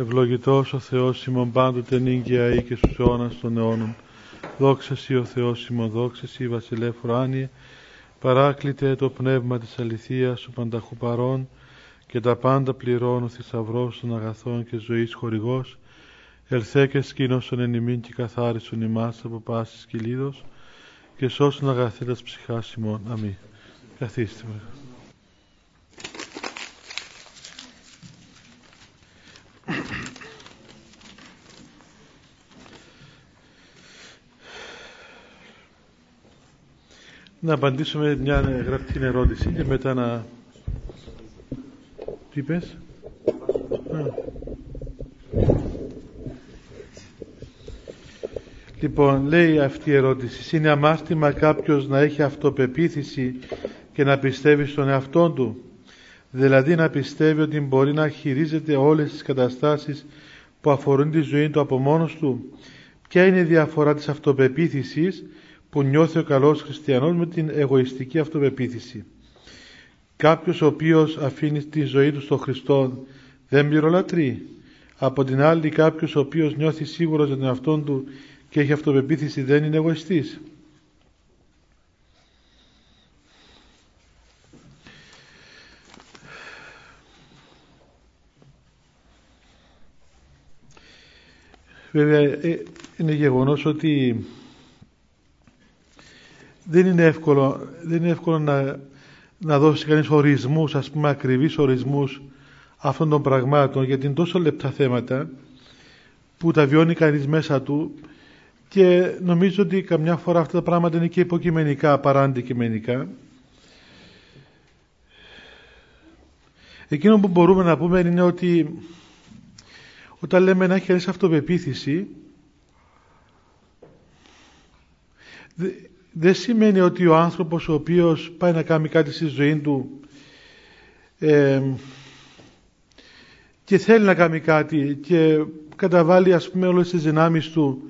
Ευλογητός ο Θεός ημών πάντοτε νύγκαια ή και στους αιώνας των αιώνων. Δόξα Σύ ο Θεός ημών, δόξα Σύ βασιλεύ ουράνιε, παράκλητε το πνεύμα της αληθείας σου πανταχού παρών και τα πάντα πληρώνω θησαυρός των αγαθών και ζωής χορηγός, ελθέ και σκήνωσον εν ημίν και καθάρισον ημάς από πάσης κυλίδος και σώσον αγαθέτας ψυχάς ημών. Αμήν. Καθίστε με. Να απαντήσουμε μια γραπτή ερώτηση και μετά να... Τι είπες; Λοιπόν, λέει αυτή η ερώτηση. Είναι αμάστημα κάποιος να έχει αυτοπεποίθηση και να πιστεύει στον εαυτό του. Δηλαδή να πιστεύει ότι μπορεί να χειρίζεται όλες τις καταστάσεις που αφορούν τη ζωή του από μόνος του. Ποια είναι η διαφορά της αυτοπεποίθησης που νιώθει ο καλός χριστιανός με την εγωιστική αυτοπεποίθηση. Κάποιος ο οποίος αφήνει τη ζωή του στον Χριστό δεν μυρολατρεί. Από την άλλη κάποιος ο οποίος νιώθει σίγουρος για τον εαυτό του και έχει αυτοπεποίθηση δεν είναι εγωιστής. Βέβαια ε, είναι γεγονός ότι δεν είναι εύκολο, δεν είναι εύκολο να, να δώσει κανείς ορισμούς, ας πούμε ακριβείς ορισμούς αυτών των πραγμάτων γιατί είναι τόσο λεπτά θέματα που τα βιώνει κανείς μέσα του και νομίζω ότι καμιά φορά αυτά τα πράγματα είναι και υποκειμενικά παρά αντικειμενικά. Εκείνο που μπορούμε να πούμε είναι ότι όταν λέμε να έχει κανείς αυτοπεποίθηση δεν σημαίνει ότι ο άνθρωπος ο οποίος πάει να κάνει κάτι στη ζωή του και θέλει να κάνει κάτι και καταβάλει ας πούμε όλες τις δυνάμεις του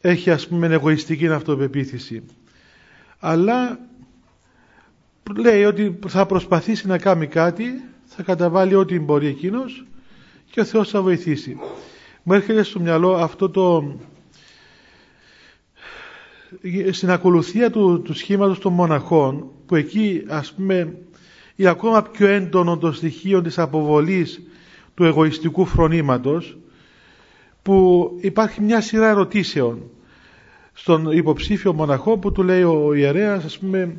έχει ας πούμε εγωιστική αυτοπεποίθηση αλλά λέει ότι θα προσπαθήσει να κάνει κάτι θα καταβάλει ό,τι μπορεί εκείνος και ο Θεός θα βοηθήσει. Μου έρχεται στο μυαλό αυτό το στην ακολουθία του, του σχήματος των μοναχών που εκεί ας πούμε ή ακόμα πιο έντονο το στοιχείο της αποβολής του εγωιστικού φρονήματος που υπάρχει μια σειρά ερωτήσεων στον υποψήφιο μοναχό που του λέει ο ιερέας ας πούμε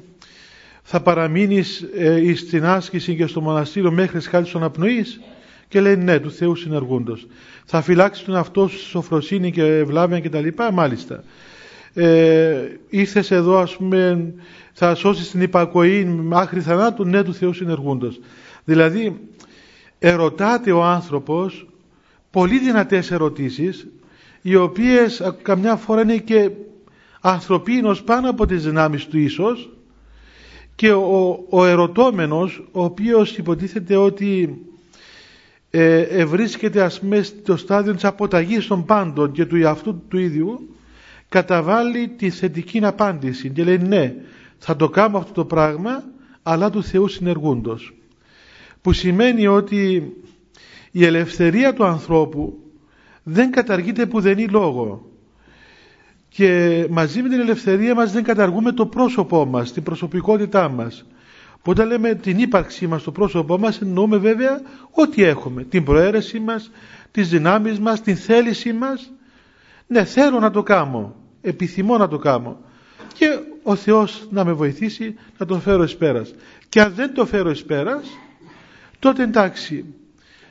θα παραμείνεις ε, στην άσκηση και στο μοναστήριο μέχρι τις των απνοής και λέει ναι του Θεού συνεργούντος θα φυλάξεις τον αυτό σου σοφροσύνη και ευλάβεια και τα λοιπά μάλιστα ε, ήρθες εδώ ας πούμε θα σώσεις την υπακοή μέχρι θανάτου. Ναι του Θεού συνεργούντος. Δηλαδή ερωτάται ο άνθρωπος πολύ δυνατές ερωτήσεις οι οποίες καμιά φορά είναι και ανθρωπίνος πάνω από τις δυνάμεις του ίσως. Και ο, ο ερωτώμενος ο οποίος υποτίθεται ότι ε, ευρίσκεται ας πούμε στο στάδιο της αποταγής των πάντων και του εαυτού του ίδιου καταβάλει τη θετική απάντηση και λέει ναι θα το κάνω αυτό το πράγμα αλλά του Θεού συνεργούντος που σημαίνει ότι η ελευθερία του ανθρώπου δεν καταργείται που δεν είναι λόγο. Και μαζί με την ελευθερία μας δεν καταργούμε το πρόσωπό μας, την προσωπικότητά μας. Που όταν λέμε την ύπαρξή μας, το πρόσωπό μας εννοούμε βέβαια ό,τι έχουμε. Την προαίρεση μας, τις δυνάμεις μας, την θέλησή μας. Ναι θέλω να το κάνω επιθυμώ να το κάνω και ο Θεός να με βοηθήσει να το φέρω εις πέρας. Και αν δεν το φέρω εις πέρας, τότε εντάξει,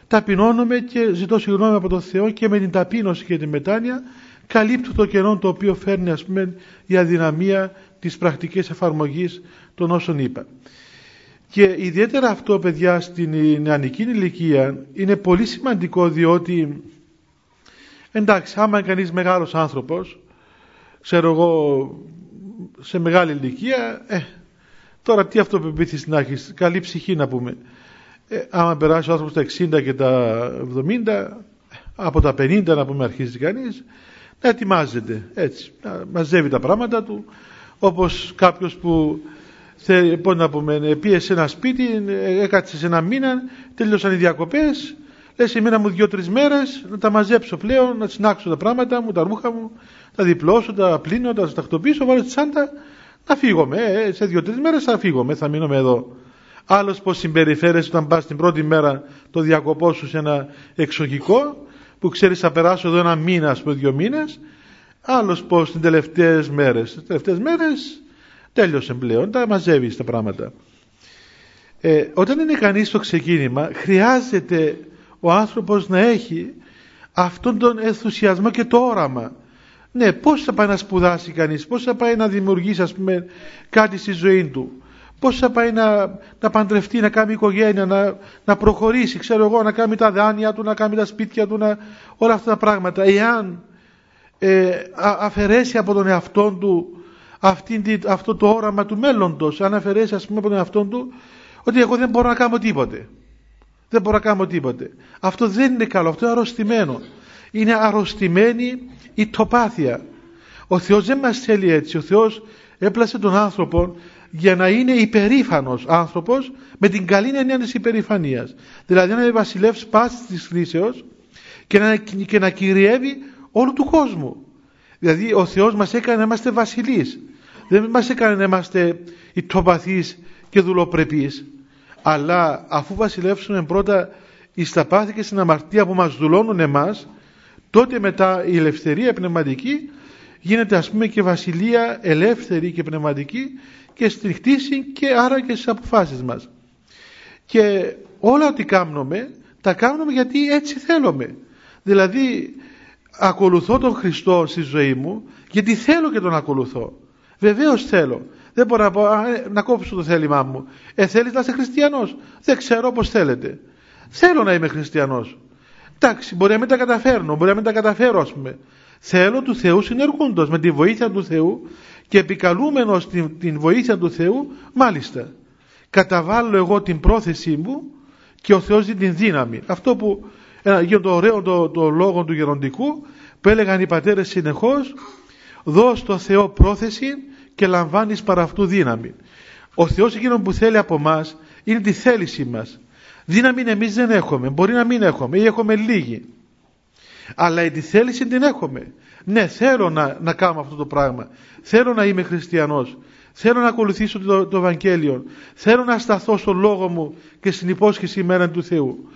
ταπεινώνομαι και ζητώ συγγνώμη από τον Θεό και με την ταπείνωση και την μετάνοια καλύπτω το κενό το οποίο φέρνει ας πούμε η αδυναμία της πρακτικής εφαρμογής των όσων είπα. Και ιδιαίτερα αυτό παιδιά στην νεανική ηλικία είναι πολύ σημαντικό διότι εντάξει άμα είναι κανείς μεγάλος άνθρωπος ξέρω εγώ σε μεγάλη ηλικία ε, τώρα τι αυτοπεποίθηση να έχεις, καλή ψυχή να πούμε. Ε, άμα περάσει ο άνθρωπος τα 60 και τα 70 από τα 50 να πούμε αρχίζει κανείς να ετοιμάζεται έτσι να μαζεύει τα πράγματα του όπως κάποιος που πώς να πούμε, πήγε σε ένα σπίτι, έκατσε σε ένα μήνα, τέλειωσαν οι διακοπές, λες εμένα μου δύο-τρεις μέρες να τα μαζέψω πλέον, να συνάξω τα πράγματα μου, τα ρούχα μου, τα διπλώσω, τα πλύνω, τα τακτοποιήσω, βάλω στη τσάντα, να φύγομαι. Ε, σε δύο-τρεις μέρες θα φύγομαι, θα μείνω εδώ. Άλλος πως συμπεριφέρεσαι όταν πας την πρώτη μέρα το διακοπό σου σε ένα εξοχικό που ξέρεις θα περάσω εδώ ένα μήνα, ας πούμε δύο μήνες. Άλλος πως τις τελευταίες μέρες. Τις τελευταίες μέρες τέλειωσε πλέον, τα μαζεύεις τα πράγματα. Ε, όταν είναι κανείς στο ξεκίνημα χρειάζεται ο άνθρωπος να έχει αυτόν τον ενθουσιασμό και το όραμα. Ναι, πώς θα πάει να σπουδάσει κανείς, πώς θα πάει να δημιουργήσει ας πούμε κάτι στη ζωή του, πώς θα πάει να, να παντρευτεί, να κάνει οικογένεια, να, να προχωρήσει, ξέρω εγώ, να κάνει τα δάνεια του, να κάνει τα σπίτια του, να, όλα αυτά τα πράγματα. Εάν ε, αφαιρέσει από τον εαυτό του αυτή, αυτό το όραμα του μέλλοντος, αν αφαιρέσει ας πούμε από τον εαυτό του, ότι εγώ δεν μπορώ να κάνω τίποτε. Δεν μπορώ να κάνω τίποτε. Αυτό δεν είναι καλό, αυτό είναι αρρωστημένο. Είναι αρρωστημένη η τοπάθεια. Ο Θεός δεν μας θέλει έτσι. Ο Θεός έπλασε τον άνθρωπο για να είναι υπερήφανος άνθρωπος με την καλή έννοια της υπερηφανίας. Δηλαδή να είναι βασιλεύς πάσης της χρήσεως και να, και να κυριεύει όλου του κόσμου. Δηλαδή ο Θεός μας έκανε να είμαστε βασιλείς. Δεν μας έκανε να είμαστε ητοπαθείς και δουλοπρεπείς. Αλλά αφού βασιλεύσουμε πρώτα στα πάθη και στην αμαρτία που μας δουλώνουν εμάς, τότε μετά η ελευθερία πνευματική γίνεται ας πούμε και βασιλεία ελεύθερη και πνευματική και στη χτίση και άρα και στις αποφάσεις μας. Και όλα ό,τι κάνουμε, τα κάνουμε γιατί έτσι θέλουμε. Δηλαδή ακολουθώ τον Χριστό στη ζωή μου γιατί θέλω και τον ακολουθώ. Βεβαίως θέλω. Δεν μπορώ να πω ε, να κόψω το θέλημά μου. Ε, θέλεις να είσαι χριστιανός; Δεν ξέρω πώς θέλετε. Θέλω να είμαι χριστιανός. Εντάξει, μπορεί να μην τα καταφέρνω, μπορεί να μην τα καταφέρω ας πούμε. Θέλω του Θεού συνεργούντος με τη βοήθεια του Θεού και επικαλούμενος την, την βοήθεια του Θεού, μάλιστα. Καταβάλω εγώ την πρόθεσή μου και ο Θεός δίνει την δύναμη. Αυτό που, για το ωραίο το, το λόγο του γεροντικού, που έλεγαν οι πατέρες συνεχώς, δώσ' στο Θεό πρόθεση και λαμβάνεις παρά αυτού δύναμη. Ο Θεός εκείνο που θέλει από μας είναι τη θέληση μας. Δύναμη εμείς δεν έχουμε, μπορεί να μην έχουμε ή έχουμε λίγη. Αλλά τη θέληση την έχουμε. Ναι, θέλω να, να κάνω αυτό το πράγμα. Θέλω να είμαι χριστιανός. Θέλω να ακολουθήσω το, το Ευαγγέλιο. Θέλω να σταθώ στον λόγο μου και στην υπόσχεση ημέρα του Θεού.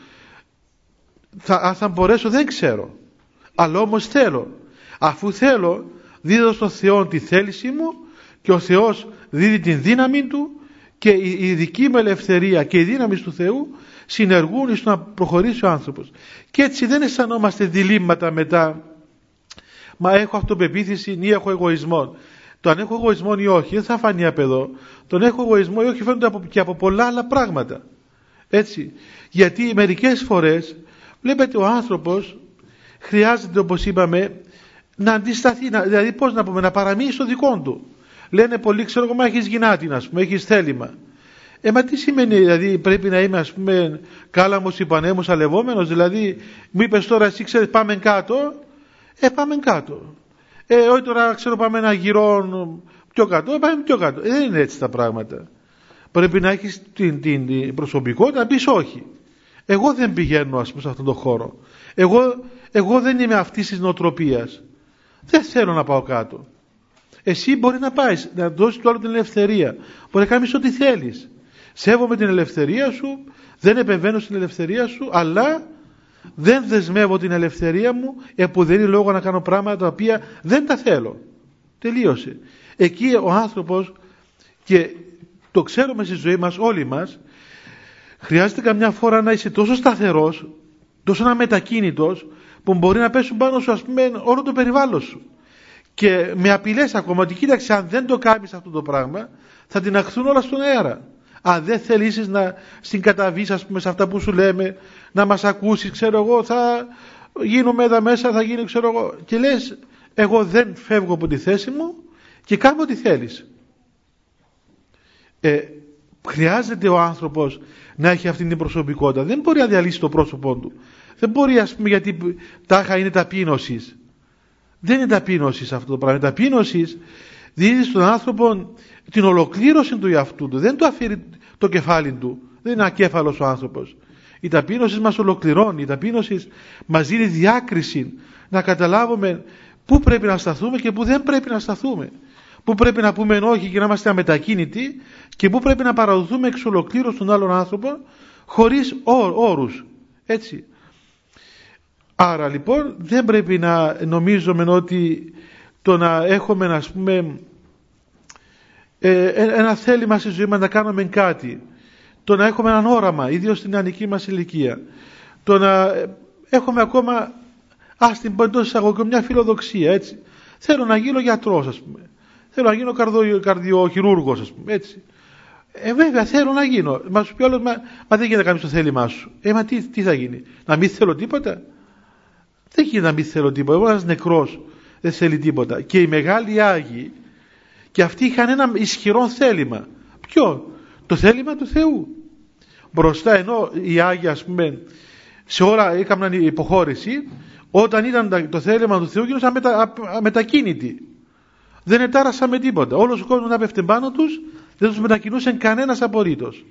Θα, αν θα μπορέσω δεν ξέρω. Αλλά όμως θέλω. Αφού θέλω, δίδω στον Θεό τη θέληση μου και ο Θεός δίδει την δύναμη Του και η, δική μου ελευθερία και η δύναμη του Θεού συνεργούν στο να προχωρήσει ο άνθρωπος. Και έτσι δεν αισθανόμαστε διλήμματα μετά μα έχω αυτοπεποίθηση ή έχω εγωισμό. Το αν έχω εγωισμό ή όχι δεν θα φανεί από εδώ. Τον έχω εγωισμό ή όχι φαίνονται και από πολλά άλλα πράγματα. Έτσι. Γιατί μερικές φορές βλέπετε ο άνθρωπος χρειάζεται όπως είπαμε να αντισταθεί, να, δηλαδή πώς να πούμε, να παραμείνει στο δικό του. Λένε πολλοί, ξέρω εγώ, μα έχεις γυνάτη, α πούμε, έχεις θέλημα. Ε, μα τι σημαίνει, δηλαδή πρέπει να είμαι, ας πούμε, κάλαμος υπανέμος αλευόμενος, δηλαδή μου είπες τώρα εσύ ξέρεις πάμε κάτω, ε, πάμε κάτω. Ε, όχι τώρα ξέρω πάμε ένα γυρό πιο κάτω, ε, πάμε πιο κάτω. Ε, δεν είναι έτσι τα πράγματα. Πρέπει να έχεις την, την, την προσωπικότητα να πεις όχι. Εγώ δεν πηγαίνω ας πούμε σε αυτόν τον χώρο. Εγώ, εγώ δεν είμαι αυτής της νοοτροπίας. Δεν θέλω να πάω κάτω. Εσύ μπορεί να πάεις, να δώσεις του άλλου την ελευθερία. Μπορεί να κάνεις ό,τι θέλεις. Σέβομαι την ελευθερία σου, δεν επεμβαίνω στην ελευθερία σου, αλλά δεν δεσμεύω την ελευθερία μου επουδενή λόγο να κάνω πράγματα τα οποία δεν τα θέλω. Τελείωσε. Εκεί ο άνθρωπος και το ξέρουμε στη ζωή μας όλοι μας χρειάζεται καμιά φορά να είσαι τόσο σταθερός τόσο αμετακίνητος που μπορεί να πέσουν πάνω σου ας πούμε όλο το περιβάλλον σου και με απειλές ακόμα ότι κοίταξε αν δεν το κάνεις αυτό το πράγμα θα την αχθούν όλα στον αέρα. Αν δεν θελήσεις να συγκαταβείς ας πούμε σε αυτά που σου λέμε να μας ακούσεις ξέρω εγώ θα γίνουμε εδώ μέσα θα γίνει ξέρω εγώ. Και λες εγώ δεν φεύγω από τη θέση μου και κάνω ό,τι θέλεις ε, χρειάζεται ο άνθρωπος να έχει αυτή την προσωπικότητα. Δεν μπορεί να διαλύσει το πρόσωπό του. Δεν μπορεί ας πούμε γιατί τάχα είναι ταπείνωσης. Δεν είναι ταπείνωσης αυτό το πράγμα ταπείνωσης δίνει στον άνθρωπο την ολοκλήρωση του εαυτού του δεν του αφήνει το κεφάλι του δεν είναι ακέφαλος ο άνθρωπος Η ταπείνωση μας ολοκληρώνει, η ταπείνωση μας δίνει διάκριση να καταλάβουμε πού πρέπει να σταθούμε και πού δεν πρέπει να σταθούμε. Πού πρέπει να πούμε όχι και να είμαστε αμετακίνητοι και πού πρέπει να παραδοθούμε εξ ολοκλήρου στον άλλον άνθρωπο χωρίς όρους. Έτσι. Άρα λοιπόν δεν πρέπει να νομίζουμε ότι το να έχουμε ας πούμε ε, ένα θέλημα στη ζωή μας να κάνουμε κάτι το να έχουμε έναν όραμα ιδίως στην νεανική μας ηλικία το να ε, έχουμε ακόμα ας την πω εντός εισαγωγικών μια φιλοδοξία έτσι θέλω να γίνω γιατρός ας πούμε θέλω να γίνω καρδιο, καρδιοχειρούργος ας πούμε έτσι ε, βέβαια θέλω να γίνω. Μα σου πει όλο, μα, μα δεν γίνεται να κάνεις το θέλημά σου. Ε, μα τι, τι θα γίνει, να μην θέλω τίποτα. Δεν γίνεται να μην θέλω τίποτα. Εγώ ένας νεκρός δεν θέλει τίποτα. Και οι μεγάλοι Άγιοι και αυτοί είχαν ένα ισχυρό θέλημα. Ποιο; Το θέλημα του Θεού. Μπροστά ενώ οι Άγιοι ας πούμε σε ώρα έκαναν υποχώρηση όταν ήταν το θέλημα του Θεού γίνονταν μετα, μετακίνητοι. Δεν ετάρασαν με τίποτα. Όλος ο κόσμος να πέφτει πάνω τους δεν τους μετακινούσε κανένας απορρίτως.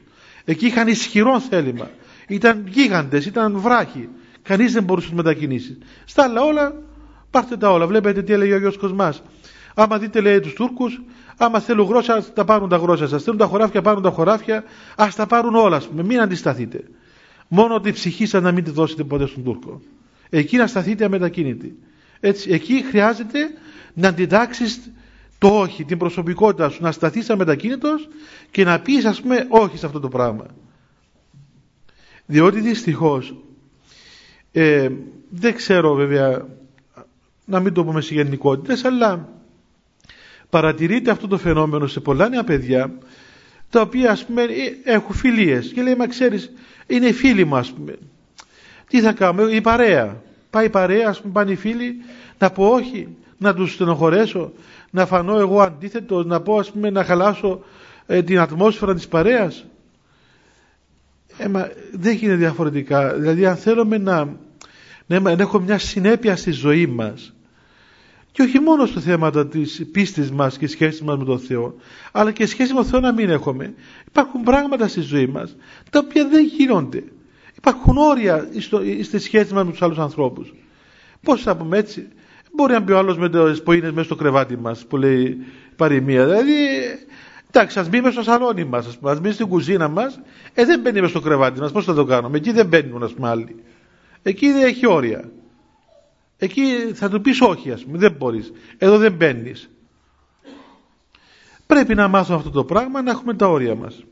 Εκεί είχαν ισχυρό θέλημα. Ήταν γίγαντες, ήταν βράχοι. Κανείς δεν μπορούσε να τους μετακινήσει. Στα άλλα όλα, πάρτε τα όλα. Βλέπετε τι έλεγε ο Γιώργος Κοσμάς. Άμα δείτε λέει τους Τούρκους, άμα θέλουν γρόσια, τα πάρουν τα γρόσια σας. Θέλουν τα χωράφια, πάρουν τα χωράφια. Ας τα πάρουν όλα, ας πούμε. Μην αντισταθείτε. Μόνο τη ψυχή σας να μην τη δώσετε ποτέ στον Τούρκο. Εκεί να σταθείτε αμετακίνητοι. Έτσι, εκεί χρειάζεται να αντιτάξεις το όχι, την προσωπικότητα σου, να σταθείς αμετακίνητος και να πεις ας πούμε όχι σε αυτό το πράγμα. Διότι δυστυχώς ε, δεν ξέρω βέβαια να μην το πούμε σε γενικότητες αλλά παρατηρείται αυτό το φαινόμενο σε πολλά νέα παιδιά τα οποία ας πούμε ε, έχουν φιλίες και λέει μα ξέρεις είναι φίλοι μου ας πούμε τι θα κάνουμε η παρέα πάει η παρέα ας πούμε πάνε οι φίλοι να πω όχι να τους στενοχωρέσω να φανώ εγώ αντίθετο, να πω ας πούμε να χαλάσω ε, την ατμόσφαιρα της παρέας. Ε, μα, δεν γίνεται διαφορετικά. Δηλαδή αν θέλουμε να, να, να έχουμε μια συνέπεια στη ζωή μας και όχι μόνο στο θέμα της πίστης μας και σχέσης μας με τον Θεό αλλά και σχέση με τον Θεό να μην έχουμε. Υπάρχουν πράγματα στη ζωή μας τα οποία δεν γίνονται. Υπάρχουν όρια στη σχέση μας με τους άλλους ανθρώπους. Πώς θα πούμε έτσι, Μπορεί να μπει ο άλλος με τι ποίνε μέσα στο κρεβάτι μας, που λέει παροιμία. Δηλαδή, εντάξει, ας μπει μέσα στο σαλόνι μας, ας μπει στην κουζίνα μας, ε, δεν μπαίνει μέσα στο κρεβάτι μας. Πώς θα το κάνουμε, εκεί δεν μπαίνουν, ας πούμε, άλλοι. Εκεί δεν έχει όρια. Εκεί θα του πεις όχι, ας πούμε, δεν μπορείς. Εδώ δεν μπαίνεις. Πρέπει να μάθουμε αυτό το πράγμα, να έχουμε τα όρια μας.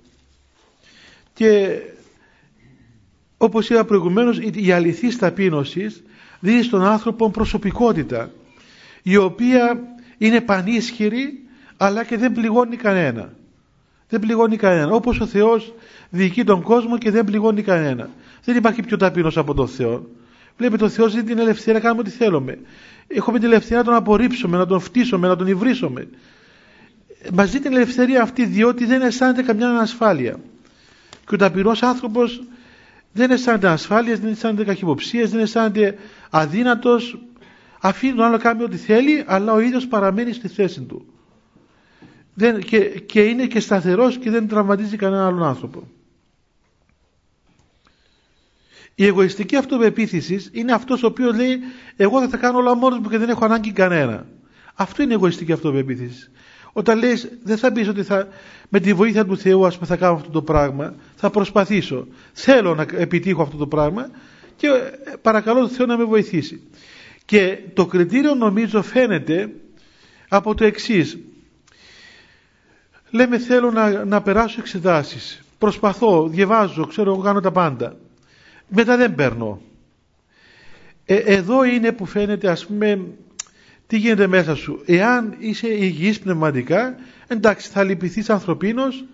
Και όπως είπα προηγουμένως, η αληθής ταπείνωση δίνει στον άνθρωπο προσωπικότητα η οποία είναι πανίσχυρη αλλά και δεν πληγώνει κανένα. Δεν πληγώνει κανένα. Όπως ο Θεός διοικεί τον κόσμο και δεν πληγώνει κανένα. Δεν υπάρχει πιο ταπεινός από τον Θεό. Βλέπετε ο Θεός δίνει την ελευθερία να κάνουμε ό,τι θέλουμε. Έχουμε την ελευθερία να τον απορρίψουμε, να τον φτύσουμε, να τον υβρίσουμε. Μας δίνει την ελευθερία αυτή διότι δεν αισθάνεται καμιά ανασφάλεια. Και ο ταπεινός άνθρωπος δεν αισθάνεται ασφάλεια, δεν αισθάνεται καχυποψίες, δεν αισθάνεται αδύνατος, αφήνει τον άλλο να κάνει ό,τι θέλει, αλλά ο ίδιος παραμένει στη θέση του. Δεν, και, και είναι και σταθερός και δεν τραυματίζει κανέναν άλλον άνθρωπο. Η εγωιστική αυτοπεποίθησης είναι αυτός ο οποίος λέει εγώ θα τα κάνω όλα μόνος μου και δεν έχω ανάγκη κανένα. Αυτό είναι η εγωιστική αυτοπεποίθηση. Όταν λες δεν θα πεις ότι θα, με τη βοήθεια του Θεού ας πούμε, θα κάνω αυτό το πράγμα, θα προσπαθήσω, θέλω να επιτύχω αυτό το πράγμα και ε, παρακαλώ τον Θεό να με βοηθήσει. Και το κριτήριο νομίζω φαίνεται από το εξής. Λέμε θέλω να, να περάσω εξετάσεις. Προσπαθώ, διαβάζω, ξέρω εγώ κάνω τα πάντα. Μετά δεν παίρνω. Ε, εδώ είναι που φαίνεται ας πούμε τι γίνεται μέσα σου. Εάν είσαι υγιής πνευματικά, εντάξει θα λυπηθείς ανθρωπίνος,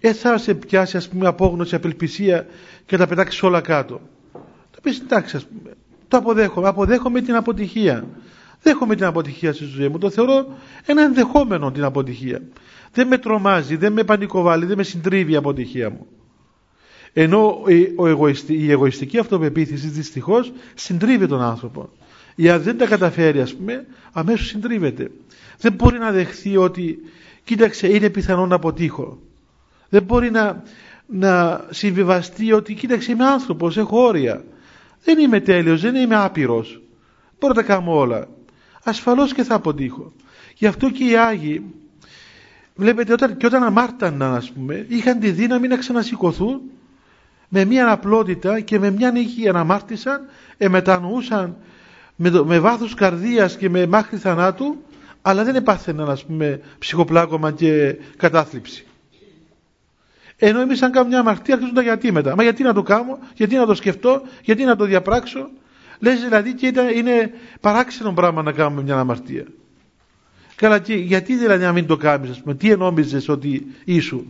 ε, θα σε πιάσει ας πούμε απόγνωση, απελπισία και τα πετάξεις όλα κάτω. Θα πεις εντάξει ας πούμε, το αποδέχομαι, αποδέχομαι την αποτυχία. Δέχομαι την αποτυχία στη ζωή μου, το θεωρώ ένα ενδεχόμενο την αποτυχία. Δεν με τρομάζει, δεν με πανικοβάλλει, δεν με συντρίβει η αποτυχία μου. Ενώ η εγωιστική αυτοπεποίθηση δυστυχώς συντρίβει τον άνθρωπο. Για δεν τα καταφέρει ας πούμε, αμέσως συντρίβεται. Δεν μπορεί να δεχθεί ότι, κοίταξε, είναι πιθανό να αποτύχω. Δεν μπορεί να, να συμβιβαστεί ότι κοίταξε είμαι άνθρωπος, έχω όρια. Δεν είμαι τέλειος, δεν είμαι άπειρος. Μπορώ να τα κάνω όλα. Ασφαλώς και θα αποτύχω. Γι' αυτό και οι Άγιοι, βλέπετε όταν, και όταν αμάρταναν ας πούμε, είχαν τη δύναμη να ξανασηκωθούν με μια απλότητα και με μια υγεία να αμάρτησαν, εμετανοούσαν με, με βάθος καρδίας και με μάχη θανάτου, αλλά δεν επάθαιναν ας πούμε ψυχοπλάκωμα και κατάθλιψη. Ενώ εμείς αν κάνουμε μια αμαρτία αρχίζουν τα γιατί μετά. Μα γιατί να το κάνω, γιατί να το σκεφτώ, γιατί να το διαπράξω. Λες δηλαδή και είναι παράξενο πράγμα να κάνουμε μια αμαρτία. Καλά και γιατί δηλαδή να μην το κάνεις ας πούμε. Τι ενόμιζες ότι ήσου.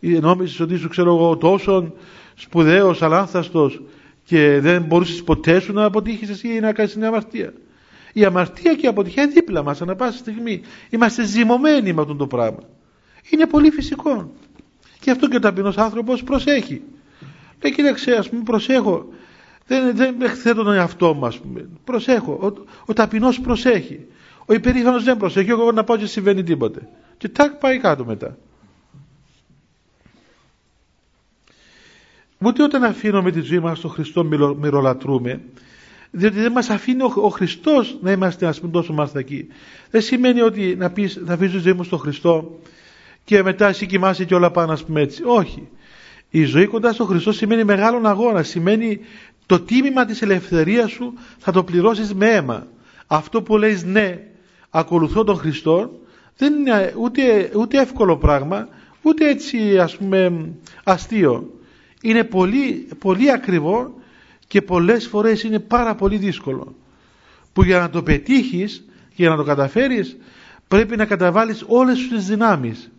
Ενόμιζες ότι ήσου ξέρω εγώ τόσο σπουδαίος, αλάνθαστος και δεν μπορούσες ποτέ σου να αποτύχεις εσύ ή να κάνεις μια αμαρτία; Η αμαρτία και η αποτυχία είναι δίπλα μας ανά πάση στιγμή. Είμαστε ζυμωμένοι με αυτό το πράγμα. Είναι πολύ φυσικό. Και αυτό και ο ταπεινός άνθρωπος προσέχει. Λέει κοίταξε ας πούμε προσέχω. Δεν, δεν εκθέτω τον εαυτό μου ας πούμε. Προσέχω. Ο, ο ταπεινός προσέχει. Ο υπερήφανος δεν προσέχει. Εγώ να πάω και συμβαίνει τίποτε. Και τάκ πάει κάτω μετά. Ούτε όταν αφήνουμε τη ζωή μας στον Χριστό μυρολατρούμε, διότι δεν μας αφήνει ο, ο Χριστός να είμαστε ας πούμε τόσο μαρθακοί. Δεν σημαίνει ότι να πεις θα αφήσω τη ζωή μου στον Χριστό και μετά εσύ κοιμάσαι και όλα πάνω ας πούμε έτσι. Όχι. Η ζωή κοντά στον Χριστό σημαίνει μεγάλον αγώνα, σημαίνει το τίμημα της ελευθερίας σου θα το πληρώσεις με αίμα. Αυτό που λες ναι, ακολουθώ τον Χριστό, δεν είναι ούτε, ούτε εύκολο πράγμα, ούτε έτσι ας πούμε αστείο. Είναι πολύ, πολύ ακριβό και πολλές φορές είναι πάρα πολύ δύσκολο. Που για να το πετύχεις, για να το καταφέρεις, πρέπει να καταβάλεις όλες σου τις δυνάμεις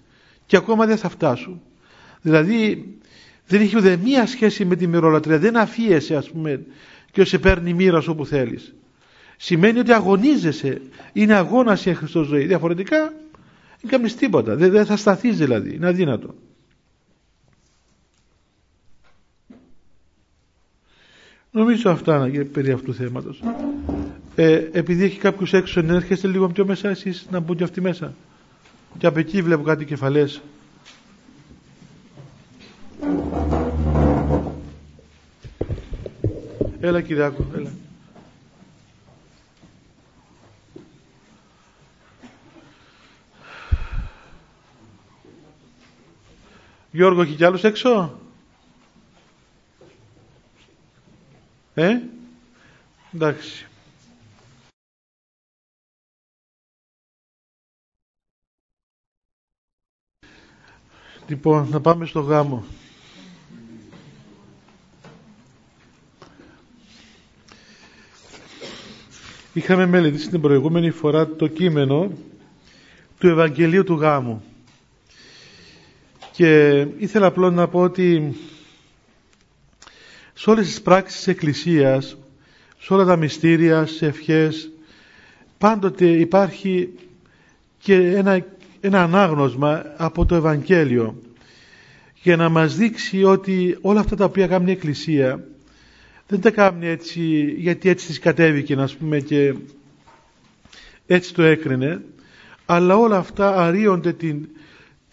και ακόμα δεν θα φτάσουν. Δηλαδή δεν έχει ούτε μία σχέση με τη μυρολατρία, δεν αφίεσαι ας πούμε και σε παίρνει μοίρα όπου θέλεις. Σημαίνει ότι αγωνίζεσαι, είναι αγώνας η Χριστός ζωή. Διαφορετικά δεν κάνεις τίποτα, δεν, δεν θα σταθείς δηλαδή, είναι αδύνατο. Νομίζω αυτά περί αυτού του θέματος. Ε, επειδή έχει κάποιους έξω έρχεστε λίγο πιο μέσα εσείς να μπουν και αυτοί μέσα. Και από εκεί βλέπω κάτι κεφαλές. Έλα Κυριάκο, έλα. Γιώργο, έχει κι άλλους έξω; Ε; Εντάξει. Λοιπόν, να πάμε στο γάμο. Είχαμε μελετήσει την προηγούμενη φορά το κείμενο του Ευαγγελίου του γάμου. Και ήθελα απλώς να πω ότι σε όλες τις πράξεις της Εκκλησίας, σε όλα τα μυστήρια, σε ευχές, πάντοτε υπάρχει και ένα, ένα ανάγνωσμα από το Ευαγγέλιο για να μας δείξει ότι όλα αυτά τα οποία κάνει η Εκκλησία δεν τα κάνει έτσι γιατί έτσι της κατέβηκε να πούμε και έτσι το έκρινε αλλά όλα αυτά αρείονται την,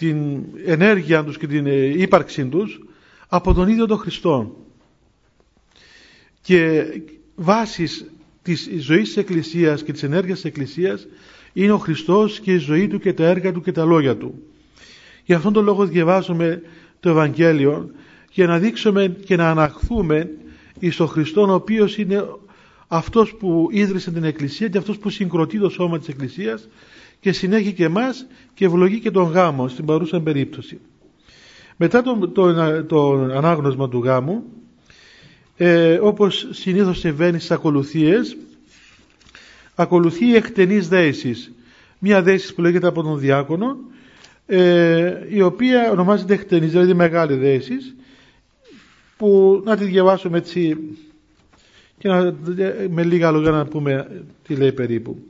την ενέργεια τους και την ε, ύπαρξή τους από τον ίδιο τον Χριστό και βάσης της ζωής της Εκκλησίας και της ενέργειας της Εκκλησίας είναι ο Χριστός και η ζωή Του και τα έργα Του και τα λόγια Του. Γι' αυτόν τον λόγο διαβάζουμε το Ευαγγέλιο για να δείξουμε και να αναχθούμε εις τον Χριστό ο οποίος είναι αυτός που ίδρυσε την Εκκλησία και αυτός που συγκροτεί το σώμα της Εκκλησίας και συνέχει και εμάς και ευλογεί και τον γάμο στην παρούσα περίπτωση. Μετά το, το, το ανάγνωσμα του γάμου ε, όπως συνήθως συμβαίνει στις ακολουθίες ακολουθεί η εκτενής δέησης μια δέηση που λέγεται από τον διάκονο ε, η οποία ονομάζεται εκτενής δηλαδή μεγάλη δέηση που να τη διαβάσουμε έτσι και να, με λίγα λόγια να πούμε τι λέει περίπου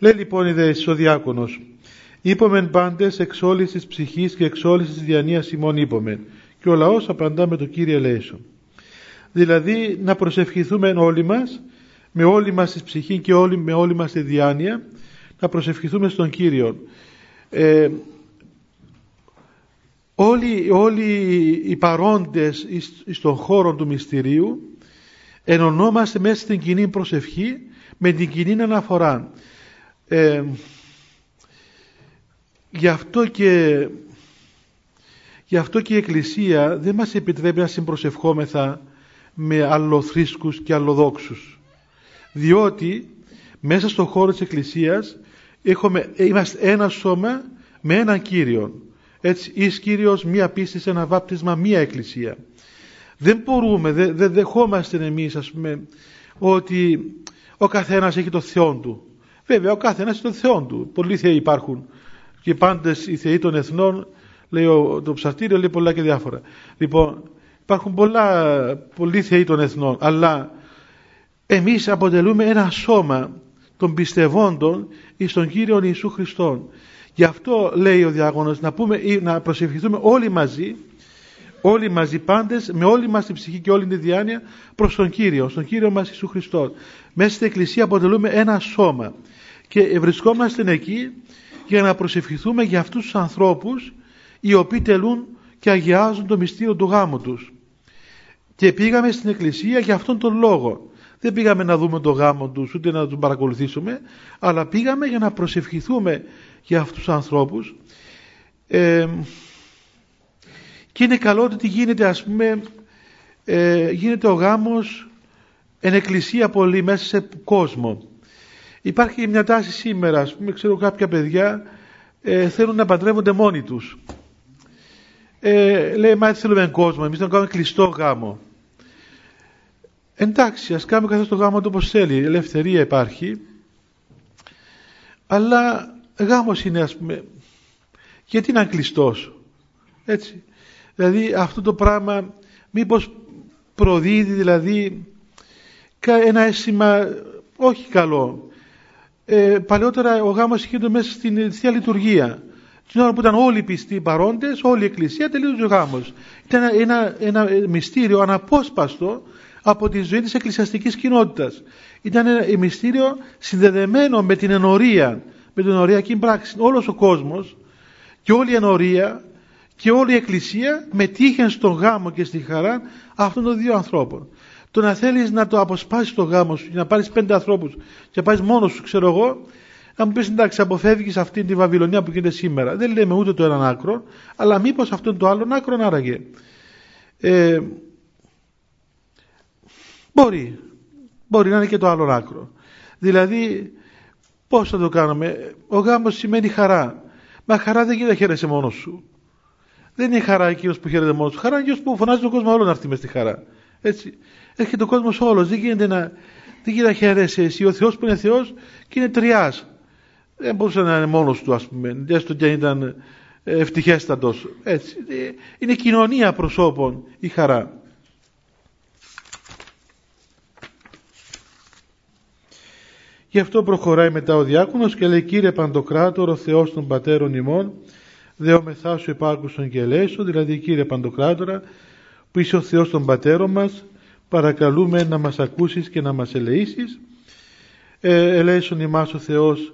λέει λοιπόν η δέηση ο διάκονος Είπομεν πάντες εξ όλης της ψυχής και εξ όλης της διανοίας ημών είπομεν και ο λαός απαντά με το Κύριε Λέησον δηλαδή να προσευχηθούμε όλοι μας με όλη μας της ψυχή και όλη, με όλη μας τη διάνοια να προσευχηθούμε στον Κύριο. Ε, όλοι, όλοι οι παρόντες στον χώρο του μυστηρίου ενωνόμαστε μέσα στην κοινή προσευχή με την κοινή αναφορά. Ε, γι' αυτό και γι' αυτό και η Εκκλησία δεν μας επιτρέπει να συμπροσευχόμεθα με αλλοθρήσκους και αλλοδόξους. Διότι μέσα στον χώρο της Εκκλησίας έχουμε, είμαστε ένα σώμα με έναν Κύριο έτσι, εις Κύριος μία πίστη, ένα βάπτισμα, μία Εκκλησία. Δεν μπορούμε, δεν, δεν δεχόμαστε εμείς ας πούμε ότι ο καθένας έχει το Θεό του βέβαια ο καθένας έχει το Θεό του. Πολλοί θεοί υπάρχουν. Και πάντες οι θεοί των εθνών λέει το ψαρτήριο λέει πολλά και διάφορα. Λοιπόν υπάρχουν πολλά πολλοί θεοί των εθνών αλλά εμείς αποτελούμε ένα σώμα των πιστευόντων εις τον Κύριο Ιησού Χριστόν. Γι' αυτό λέει ο διάγωνος να, πούμε, να προσευχηθούμε όλοι μαζί όλοι μαζί πάντες με όλη μας την ψυχή και όλη την διάνοια προς τον Κύριο, στον Κύριο μας Ιησού Χριστό. Μέσα στην Εκκλησία αποτελούμε ένα σώμα και βρισκόμαστε εκεί για να προσευχηθούμε για αυτούς τους ανθρώπους οι οποίοι τελούν και αγιάζουν το μυστήριο του γάμου τους. Και πήγαμε στην Εκκλησία για αυτόν τον λόγο. Δεν πήγαμε να δούμε το γάμο τους ούτε να τους παρακολουθήσουμε αλλά πήγαμε για να προσευχηθούμε για αυτούς τους ανθρώπους ε, και είναι καλό ότι γίνεται ας πούμε ε, γίνεται ο γάμος εν εκκλησία πολύ μέσα σε κόσμο υπάρχει μια τάση σήμερα ας πούμε ξέρω κάποια παιδιά ε, θέλουν να παντρεύονται μόνοι τους. Ε, λέει μα θέλουμε κόσμο εμείς να κάνουμε κλειστό γάμο εντάξει ας κάνουμε καθώς το γάμο του όπως θέλει. Ελευθερία υπάρχει. Αλλά γάμος είναι ας πούμε γιατί είναι κλειστός έτσι. Δηλαδή αυτό το πράγμα μήπως προδίδει δηλαδή ένα αίσθημα όχι καλό. Ε, παλαιότερα ο γάμος είχε μέσα στην Θεία Λειτουργία. Την ώρα που ήταν όλοι οι πιστοί παρόντες, όλη η Εκκλησία τελείωσε ο γάμος. Ήταν ένα, ένα μυστήριο αναπόσπαστο από τη ζωή της εκκλησιαστικής κοινότητας. Ήταν ένα μυστήριο συνδεδεμένο με την ενορία, με την ενοριακή πράξη. Όλος ο κόσμος και όλη η ενορία και όλη η Εκκλησία μετήχε στον γάμο και στη χαρά αυτών των δύο ανθρώπων. Το να θέλεις να το αποσπάσεις το γάμο σου και να πάρεις πέντε ανθρώπους και να πάρεις μόνος σου ξέρω εγώ να μου πεις εντάξει αποφεύγεις αυτή τη Βαβυλωνία που γίνεται σήμερα. Δεν λέμε ούτε το έναν άκρο αλλά μήπως αυτό είναι το άλλο άκρο άραγε. Ε, μπορεί. Μπορεί να είναι και το άλλο άκρο. Δηλαδή πώς θα το κάνουμε; Ο γάμος σημαίνει χαρά. Μα χαρά δεν γίνεται χαίρεσαι μόνος σου. Δεν είναι χαρά εκείνος που χαίρεται μόνος του. Χαρά είναι εκείνος που φωνάζει τον κόσμο όλο να έρθει μες στη χαρά. Έτσι. Έρχεται ο κόσμος όλος. Δεν γίνεται να, δεν γίνεται να χαίρεσαι εσύ. Ο Θεός που είναι Θεός και είναι τριάς. Δεν μπορούσε να είναι μόνος του, ας πούμε. Έστω και αν ήταν ευτυχέστατος. Έτσι. Είναι κοινωνία προσώπων η χαρά. Γι' αυτό προχωράει μετά ο διάκονος και λέει «Κύριε Παντοκράτορο, Θεός των Πατέρων ημών, δεόμεθά σου υπάκουσον και ελέησον, δηλαδή Κύριε Παντοκράτορα, που είσαι ο Θεός των Πατέρων μας, παρακαλούμε να μας ακούσεις και να μας ελεήσεις. Ε, ελέησον ημάς ο Θεός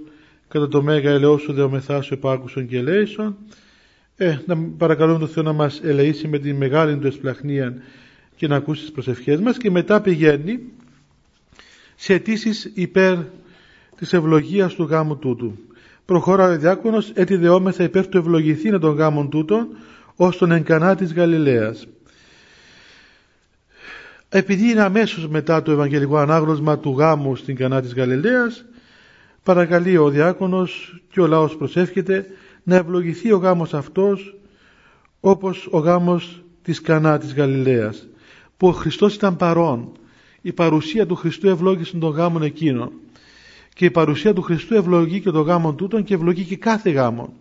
κατά το μέγα ελαιό σου δεόμεθά σου υπάκουσον και ελέησον. Ε, να παρακαλούμε τον Θεό να μας ελεήσει με τη μεγάλη του εσπλαχνία και να ακούσει τις προσευχές μας και μετά πηγαίνει σε αιτήσεις υπέρ της ευλογίας του γάμου τούτου προχώρα ο διάκονος έτι δεόμεθα υπέρ του ευλογηθήνε των γάμων τούτων ως τον εγκανά της Γαλιλαίας. Επειδή είναι αμέσως μετά το Ευαγγελικό Ανάγνωσμα του γάμου στην Κανά της Γαλιλαίας, παρακαλεί ο διάκονος και ο λαός προσεύχεται να ευλογηθεί ο γάμος αυτός όπως ο γάμος της Κανά της Γαλιλαίας, που ο Χριστός ήταν παρόν. Η παρουσία του Χριστού ευλόγησε τον γάμον εκείνον και η παρουσία του Χριστού ευλογεί και το γάμο τούτον και ευλογεί και κάθε γάμο.